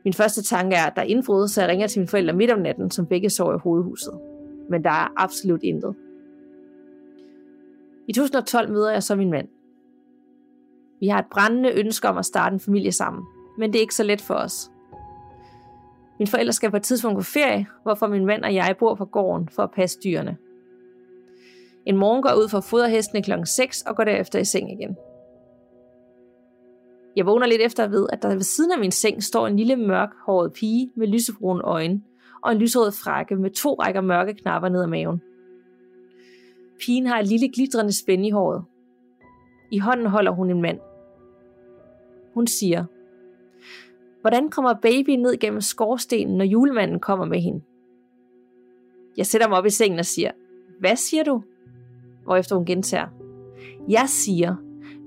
Min første tanke er, at der er indbrud, så jeg ringer til mine forældre midt om natten, som begge sover i hovedhuset. Men der er absolut intet. I 2012 møder jeg så min mand. Vi har et brændende ønske om at starte en familie sammen, men det er ikke så let for os. Min forældre skal på et tidspunkt på ferie, hvorfor min mand og jeg bor på gården for at passe dyrene. En morgen går jeg ud for at fodre hestene kl. 6 og går derefter i seng igen. Jeg vågner lidt efter ved, at der ved siden af min seng står en lille mørkhåret pige med lysebrune øjne og en lyserød frakke med to rækker mørke knapper ned ad maven. Pigen har et lille glitrende spænd i håret. I hånden holder hun en mand. Hun siger, Hvordan kommer babyen ned gennem skorstenen, når julemanden kommer med hende? Jeg sætter mig op i sengen og siger, Hvad siger du? Hvorefter hun gentager, Jeg siger,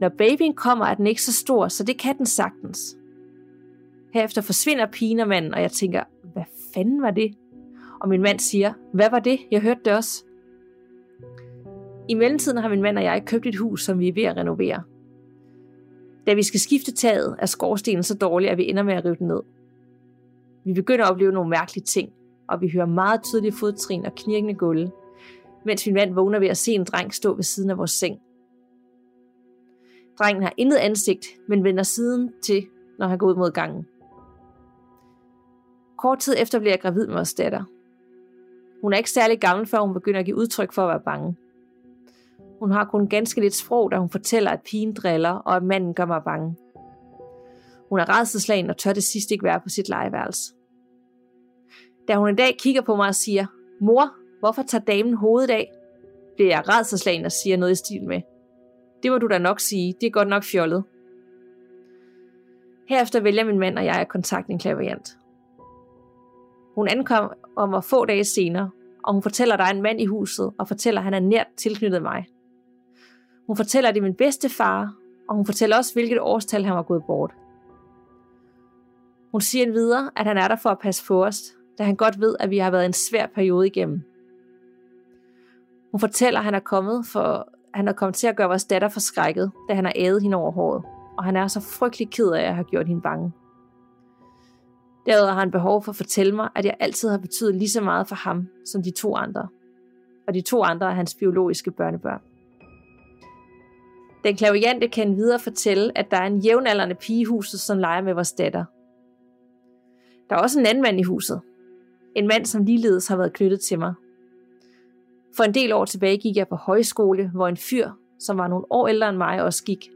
når babyen kommer, er den ikke så stor, så det kan den sagtens. Herefter forsvinder pigen og manden, og jeg tænker, hvad fanden var det? Og min mand siger, hvad var det? Jeg hørte det også. I mellemtiden har min mand og jeg købt et hus, som vi er ved at renovere. Da vi skal skifte taget, er skorstenen så dårlig, at vi ender med at rive den ned. Vi begynder at opleve nogle mærkelige ting, og vi hører meget tydelige fodtrin og knirkende gulve, mens min mand vågner ved at se en dreng stå ved siden af vores seng. Drengen har intet ansigt, men vender siden til, når han går ud mod gangen. Kort tid efter bliver jeg gravid med vores datter. Hun er ikke særlig gammel, før hun begynder at give udtryk for at være bange. Hun har kun ganske lidt sprog, da hun fortæller, at pigen driller, og at manden gør mig bange. Hun er redselslagen og tør det sidste ikke være på sit legeværelse. Da hun en dag kigger på mig og siger, Mor, hvorfor tager damen hovedet af? Bliver jeg redselslagen og siger noget i stil med, det må du da nok sige, det er godt nok fjollet. Herefter vælger min mand og jeg at kontakte en klaverjant. Hun ankom om at få dage senere, og hun fortæller, at der er en mand i huset, og fortæller, at han er nært tilknyttet mig. Hun fortæller, at det er min bedste far, og hun fortæller også, hvilket årstal han var gået bort. Hun siger videre, at han er der for at passe på os, da han godt ved, at vi har været en svær periode igennem. Hun fortæller, at han er kommet, for han er kommet til at gøre vores datter forskrækket, da han har ædet hende over håret, og han er så frygtelig ked af at have gjort hende bange. Derudover har han behov for at fortælle mig, at jeg altid har betydet lige så meget for ham som de to andre. Og de to andre er hans biologiske børnebørn. Den klaviante kan videre fortælle, at der er en jævnaldrende pige i huset, som leger med vores datter. Der er også en anden mand i huset. En mand, som ligeledes har været knyttet til mig. For en del år tilbage gik jeg på højskole, hvor en fyr, som var nogle år ældre end mig, også gik.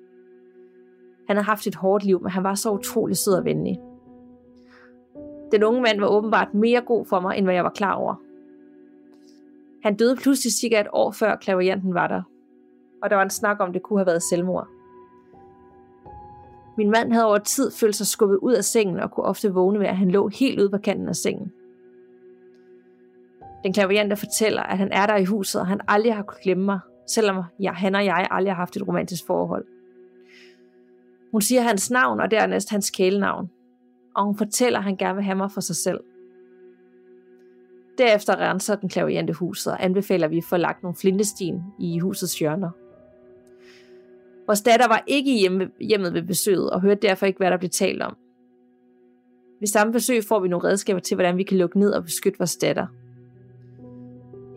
Han havde haft et hårdt liv, men han var så utrolig sød og venlig. Den unge mand var åbenbart mere god for mig, end hvad jeg var klar over. Han døde pludselig cirka et år før klaverianten var der, og der var en snak om, det kunne have været selvmord. Min mand havde over tid følt sig skubbet ud af sengen og kunne ofte vågne ved, at han lå helt ude på kanten af sengen. Den klaviante fortæller, at han er der i huset, og han aldrig har kunnet glemme mig, selvom jeg, han og jeg aldrig har haft et romantisk forhold. Hun siger hans navn og dernæst hans kælenavn, og hun fortæller, at han gerne vil have mig for sig selv. Derefter renser den klaviante huset og anbefaler, at vi får lagt nogle flintesten i husets hjørner. Vores datter var ikke hjemme, hjemmet ved besøget og hørte derfor ikke, hvad der blev talt om. Ved samme besøg får vi nogle redskaber til, hvordan vi kan lukke ned og beskytte vores datter.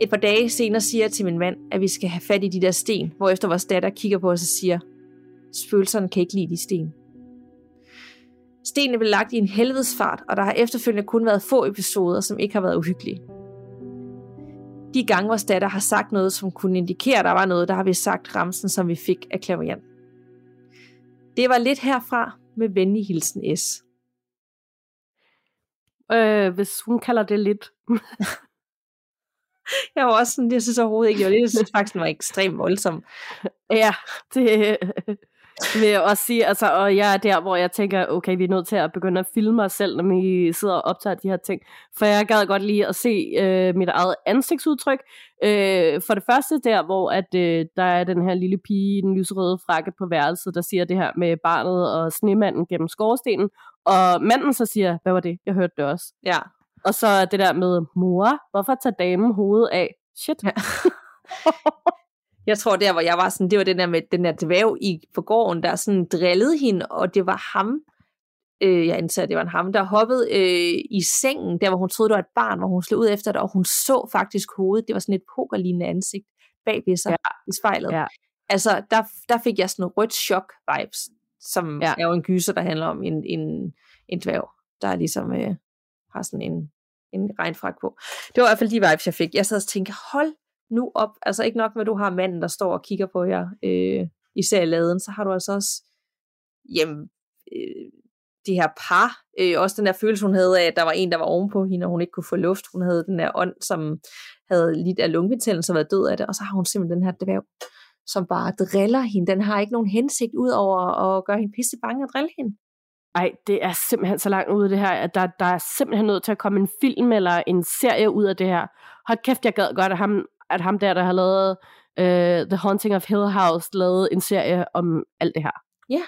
Et par dage senere siger jeg til min mand, at vi skal have fat i de der sten, hvorefter vores datter kigger på os og siger, spøgelserne kan ikke lide de sten. Stenene blev lagt i en helvedesfart, og der har efterfølgende kun været få episoder, som ikke har været uhyggelige. De gange vores datter har sagt noget, som kunne indikere, at der var noget, der har vi sagt ramsen, som vi fik af Clarion. Det var lidt herfra med venlig hilsen S. Øh, hvis hun kalder det lidt. [laughs] [laughs] jeg var også sådan, jeg synes overhovedet ikke, jeg, var lidt, jeg synes faktisk, den var ekstremt voldsom. Ja, [laughs] det, vil jeg også sige, altså, og jeg er der, hvor jeg tænker, okay, vi er nødt til at begynde at filme os selv, når vi sidder og optager de her ting. For jeg gad godt lige at se øh, mit eget ansigtsudtryk. Øh, for det første der, hvor at, øh, der er den her lille pige i den lyserøde frakke på værelset, der siger det her med barnet og snemanden gennem skorstenen. Og manden så siger, hvad var det? Jeg hørte det også. Ja. Og så det der med, mor, hvorfor tager damen hovedet af? Shit. Ja. [laughs] Jeg tror, der hvor jeg var sådan, det var den der med den der dværg i på gården, der sådan drillede hende, og det var ham, øh, jeg antager, det var en ham, der hoppede øh, i sengen, der hvor hun troede, det var et barn, hvor hun slog ud efter det, og hun så faktisk hovedet. Det var sådan et pokerlignende ansigt bag ved sig ja. i spejlet. Ja. Altså, der, der fik jeg sådan rødt chok-vibes, som ja. er jo en gyser, der handler om en, en, en dværg, der ligesom øh, har sådan en, en regnfrak på. Det var i hvert fald de vibes, jeg fik. Jeg sad og tænkte, hold nu op. Altså ikke nok med, at du har manden, der står og kigger på jer, øh, især i laden, så har du altså også jamen, øh, det her par, øh, også den der følelse, hun havde af, at der var en, der var ovenpå hende, og hun ikke kunne få luft. Hun havde den der ånd, som havde lidt af lungebetændelse og været død af det, og så har hun simpelthen den her dværg, som bare driller hende. Den har ikke nogen hensigt ud over at gøre hende pisse bange og drille hende. Ej, det er simpelthen så langt ude det her, at der, der er simpelthen nødt til at komme en film eller en serie ud af det her. Hold kæft, jeg gad godt, at ham, at ham der, der har lavet uh, The Haunting of Hill House, lavet en serie om alt det her. Ja,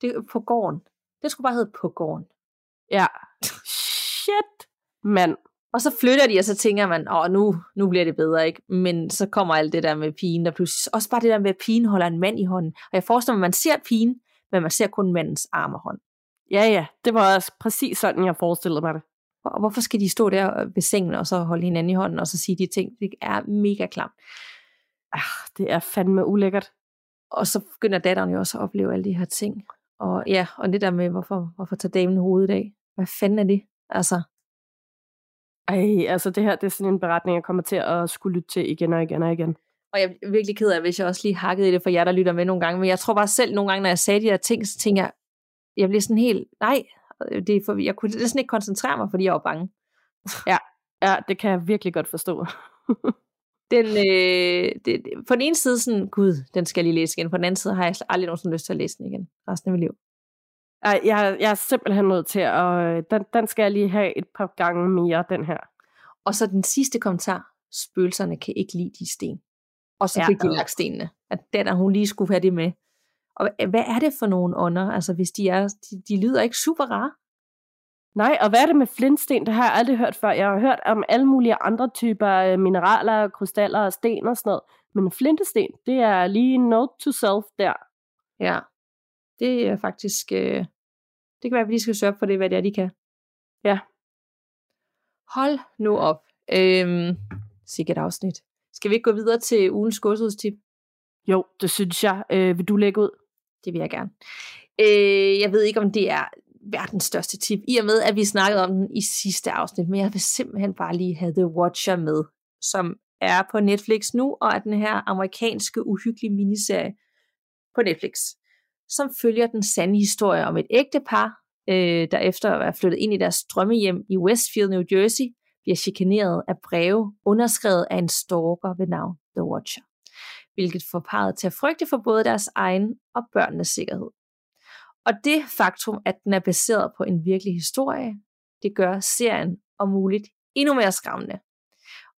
det er på gården. Det skulle bare hedde på gården. Ja. [laughs] Shit, mand. Og så flytter de, og så tænker man, åh, nu, nu bliver det bedre, ikke? Men så kommer alt det der med pigen, der pludselig, også bare det der med, at pigen holder en mand i hånden. Og jeg forestiller mig, at man ser pigen, men man ser kun mandens arm og hånd. Ja, ja, det var også præcis sådan, jeg forestillede mig det. Og hvorfor skal de stå der ved sengen, og så holde hinanden i hånden, og så sige de ting? Det er mega klamt. Ah, det er fandme ulækkert. Og så begynder datteren jo også at opleve alle de her ting. Og ja, og det der med, hvorfor, hvorfor tager damen hovedet af? Hvad fanden er det? Altså, Ej, altså det her, det er sådan en beretning, jeg kommer til at skulle lytte til igen og igen og igen. Og jeg er virkelig ked af, hvis jeg også lige hakkede i det for jer, der lytter med nogle gange. Men jeg tror bare selv nogle gange, når jeg sagde de her ting, så tænker jeg, jeg bliver sådan helt, nej, det er for, jeg kunne næsten ikke koncentrere mig, fordi jeg var bange. Ja, det kan jeg virkelig godt forstå. [laughs] Den, øh, det, på den ene side sådan, gud, den skal jeg lige læse igen. På den anden side har jeg aldrig nogensinde lyst til at læse den igen. Resten af mit liv. Ej, jeg, jeg er simpelthen nødt til at... øh, Den, den skal jeg lige have et par gange mere, den her. Og så den sidste kommentar. Spøgelserne kan ikke lide de sten. Og så Ja. fik de lagt stenene. At datter, hun lige skulle have det med. Og hvad- hvad er det for nogle ånder? Altså, hvis de er, de, de lyder ikke super rare. Nej, og hvad er det med flintsten? Det har jeg aldrig hørt før. Jeg har hørt om alle mulige andre typer øh, mineraler, krystaller og sten og sådan noget. Men flintesten, det er lige note to self der. Ja. Det er faktisk... Øh, det kan være, at vi lige skal sørge for det, hvad det er, de kan. Ja. Hold nu op. Øhm, sikkert afsnit. Skal vi ikke gå videre til ugens godsudstip? Jo, det synes jeg. Øh, vil du lægge ud? Det vil jeg gerne. Øh, jeg ved ikke, om det er verdens største tip, i og med, at vi snakkede om den i sidste afsnit, men jeg vil simpelthen bare lige have The Watcher med, som er på Netflix nu, og er den her amerikanske uhyggelige miniserie på Netflix, som følger den sande historie om et ægtepar, øh, der efter at være flyttet ind i deres drømmehjem i Westfield, New Jersey, bliver chikaneret af breve, underskrevet af en stalker ved navn The Watcher hvilket får parret til at frygte for både deres egen og børnenes sikkerhed. Og det faktum, at den er baseret på en virkelig historie, det gør serien om muligt endnu mere skræmmende.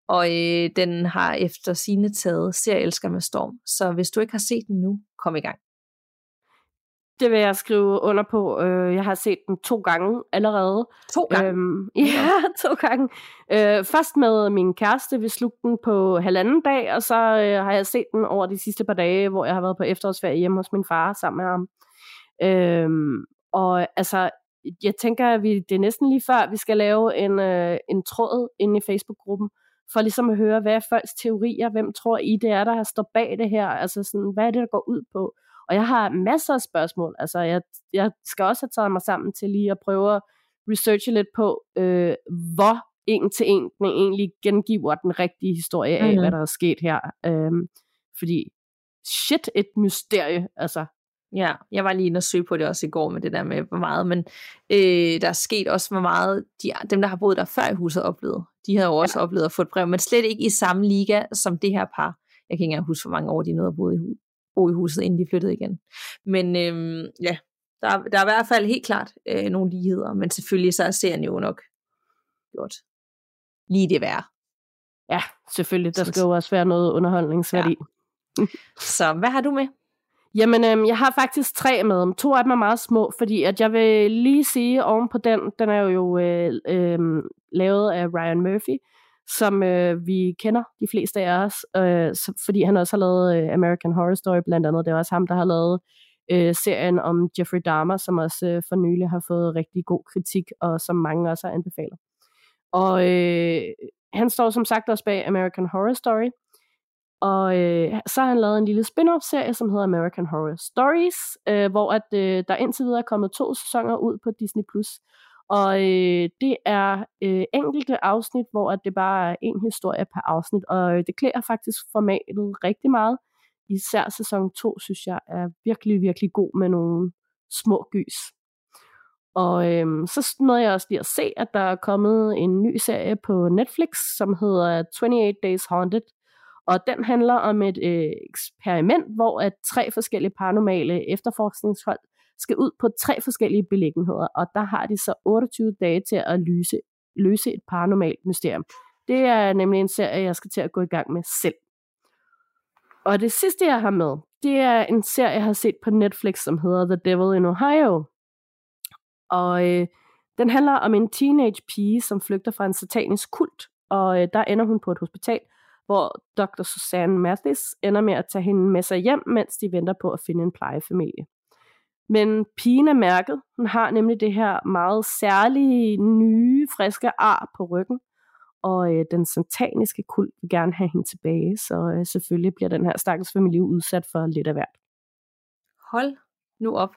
Og øh, den har efter sine taget serieelsker med storm. Så hvis du ikke har set den nu, kom i gang. Det vil jeg skrive under på. Øh, jeg har set den to gange allerede. To gange. Øhm, [laughs] ja, to gange. Øh, først med min kæreste. Vi slugte den på halvanden dag, og så øh, har jeg set den over de sidste par dage, hvor jeg har været på efterårsferie hjemme hos min far sammen med ham. Øhm, og altså, jeg tænker, at vi, det er næsten lige før, vi skal lave en, øh, en tråd inde i Facebook-gruppen, for ligesom at høre, hvad er folks teorier, hvem tror I det er, der står bag det her, altså sådan, hvad er det, der går ud på? Og jeg har masser af spørgsmål, altså jeg, jeg skal også have taget mig sammen til lige at prøve at researche lidt på, øh, hvor en til en den egentlig gengiver den rigtige historie af, Mhm. mm-hmm. hvad der er sket her. Øhm, fordi shit, et mysterie, altså. Ja, jeg var lige inde og søge på det også i går med det der med, hvor meget, men øh, der er sket også, hvor meget de, dem, der har boet der før i huset, oplevet. De har jo også ja. oplevet at få et brev, men slet ikke i samme liga som det her par. Jeg kan ikke engang huske, hvor mange år de nåede at bo i, bo i huset, inden de flyttede igen. Men øh, ja, der, er- der er i hvert fald helt klart øh, nogle ligheder, men selvfølgelig så er serien jo nok gjort lige det værd. Ja, selvfølgelig, der skal jo også være noget underholdningsværdi. Ja. Så hvad har du med? Jamen, øhm, jeg har faktisk tre med. To af dem er meget små, fordi at jeg vil lige sige oven på den, den er jo øh, øh, lavet af Ryan Murphy, som øh, vi kender, de fleste af os, øh, så, fordi han også har lavet øh, American Horror Story blandt andet. Det er også ham, der har lavet øh, serien om Jeffrey Dahmer, som også øh, for nylig har fået rigtig god kritik, og som mange også har anbefalet. Og øh, han står som sagt også bag American Horror Story, og øh, så har han lavet en lille spin-off-serie, som hedder American Horror Stories, øh, hvor at, øh, der indtil videre er kommet to sæsoner ud på Disney+. Og øh, det er øh, enkelte afsnit, hvor at det bare er en historie per afsnit, og øh, det klæder faktisk formatet rigtig meget. Især sæson 2, synes jeg, er virkelig, virkelig god med nogle små gys. Og øhm, så nåede jeg også lige at se, at der er kommet en ny serie på Netflix, som hedder 28 Days Haunted. Og den handler om et øh, eksperiment, hvor at tre forskellige paranormale efterforskningshold skal ud på tre forskellige beliggenheder, og der har de så 28 dage til at løse, løse et paranormalt mysterium. Det er nemlig en serie, jeg skal til at gå i gang med selv. Og det sidste, jeg har med, det er en serie, jeg har set på Netflix, som hedder The Devil in Ohio. Og øh, den handler om en teenage pige, som flygter fra en satanisk kult, og øh, der ender hun på et hospital, hvor Dr. Susanne Mathis ender med at tage hende med sig hjem, mens de venter på at finde en plejefamilie. Men pigen er mærket. Hun har nemlig det her meget særlige, nye, friske ar på ryggen. Og øh, den sataniske kult vil gerne have hende tilbage, så øh, selvfølgelig bliver den her stakkels familie udsat for lidt af hvert. Hold nu op.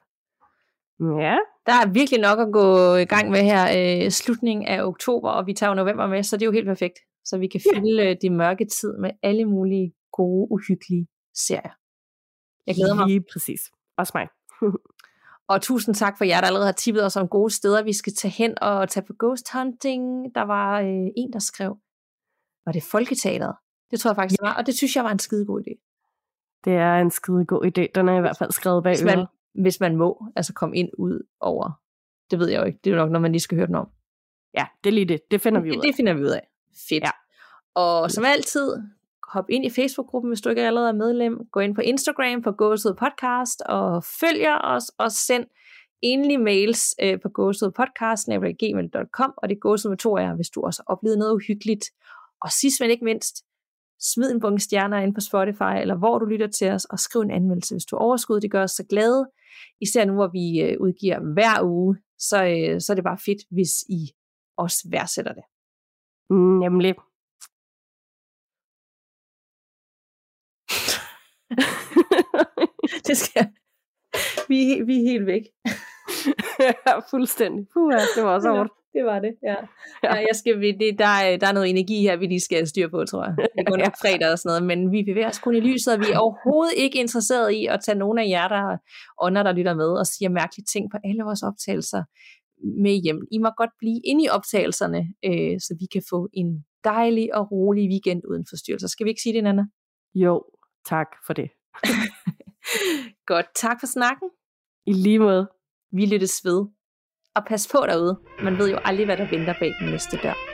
Ja. Der er virkelig nok at gå i gang med her øh, slutningen af oktober, og vi tager jo november med, så det er jo helt perfekt. Så vi kan fylde ja. de mørke tid med alle mulige gode, uhyggelige serier. Jeg glæder mig. Lige præcis. Også mig. [laughs] Og tusind tak for jer, der allerede har tippet os om gode steder, vi skal tage hen og tage på ghost hunting. Der var øh, en, der skrev, var det Folketeateret? Det tror jeg faktisk, ja. det var, og det synes jeg var en skide god idé. Det er en skide god idé. Den er i hvert fald skrevet bag hvis man, hvis man må, altså komme ind ud over. Det ved jeg jo ikke. Det er jo nok, når man lige skal høre den om. Ja, det er lige det. Det finder vi ud af. Det, det finder vi ud af. Fedt. Ja. Og som altid, hop ind i Facebook-gruppen, hvis du ikke allerede er medlem. Gå ind på Instagram på Gåsød Podcast og følg os, og send endelig mails øh, på gåsødpodcast.gmail.com og det er gåsud med to af hvis du også har oplevet noget uhyggeligt. Og sidst men ikke mindst, smid en bunke stjerner ind på Spotify, eller hvor du lytter til os, og skriv en anmeldelse, hvis du overskud. Det gør os så glade. Især nu, hvor vi øh, udgiver hver uge, så, øh, så er det bare fedt, hvis I også værdsætter det. Mm, nemlig. [laughs] det skal vi, vi er helt væk. [laughs] ja, fuldstændig. Puh, det var også hårdt. Det var det, ja. ja. jeg skal, det, der, er, der er noget energi her, vi lige skal styre på, tror jeg. Det går nok [laughs] fredag og sådan noget, men vi bevæger os kun i lyset, og vi er overhovedet ikke interesseret i at tage nogle af jer, der ånder, der lytter med, og siger mærkelige ting på alle vores optagelser med hjem. I må godt blive inde i optagelserne, øh, så vi kan få en dejlig og rolig weekend uden forstyrrelser. Skal vi ikke sige det, Nana? Jo, tak for det. [laughs] Godt, tak for snakken. I lige måde. Vi lyttes ved. Og pas på derude. Man ved jo aldrig, hvad der venter bag den næste dør.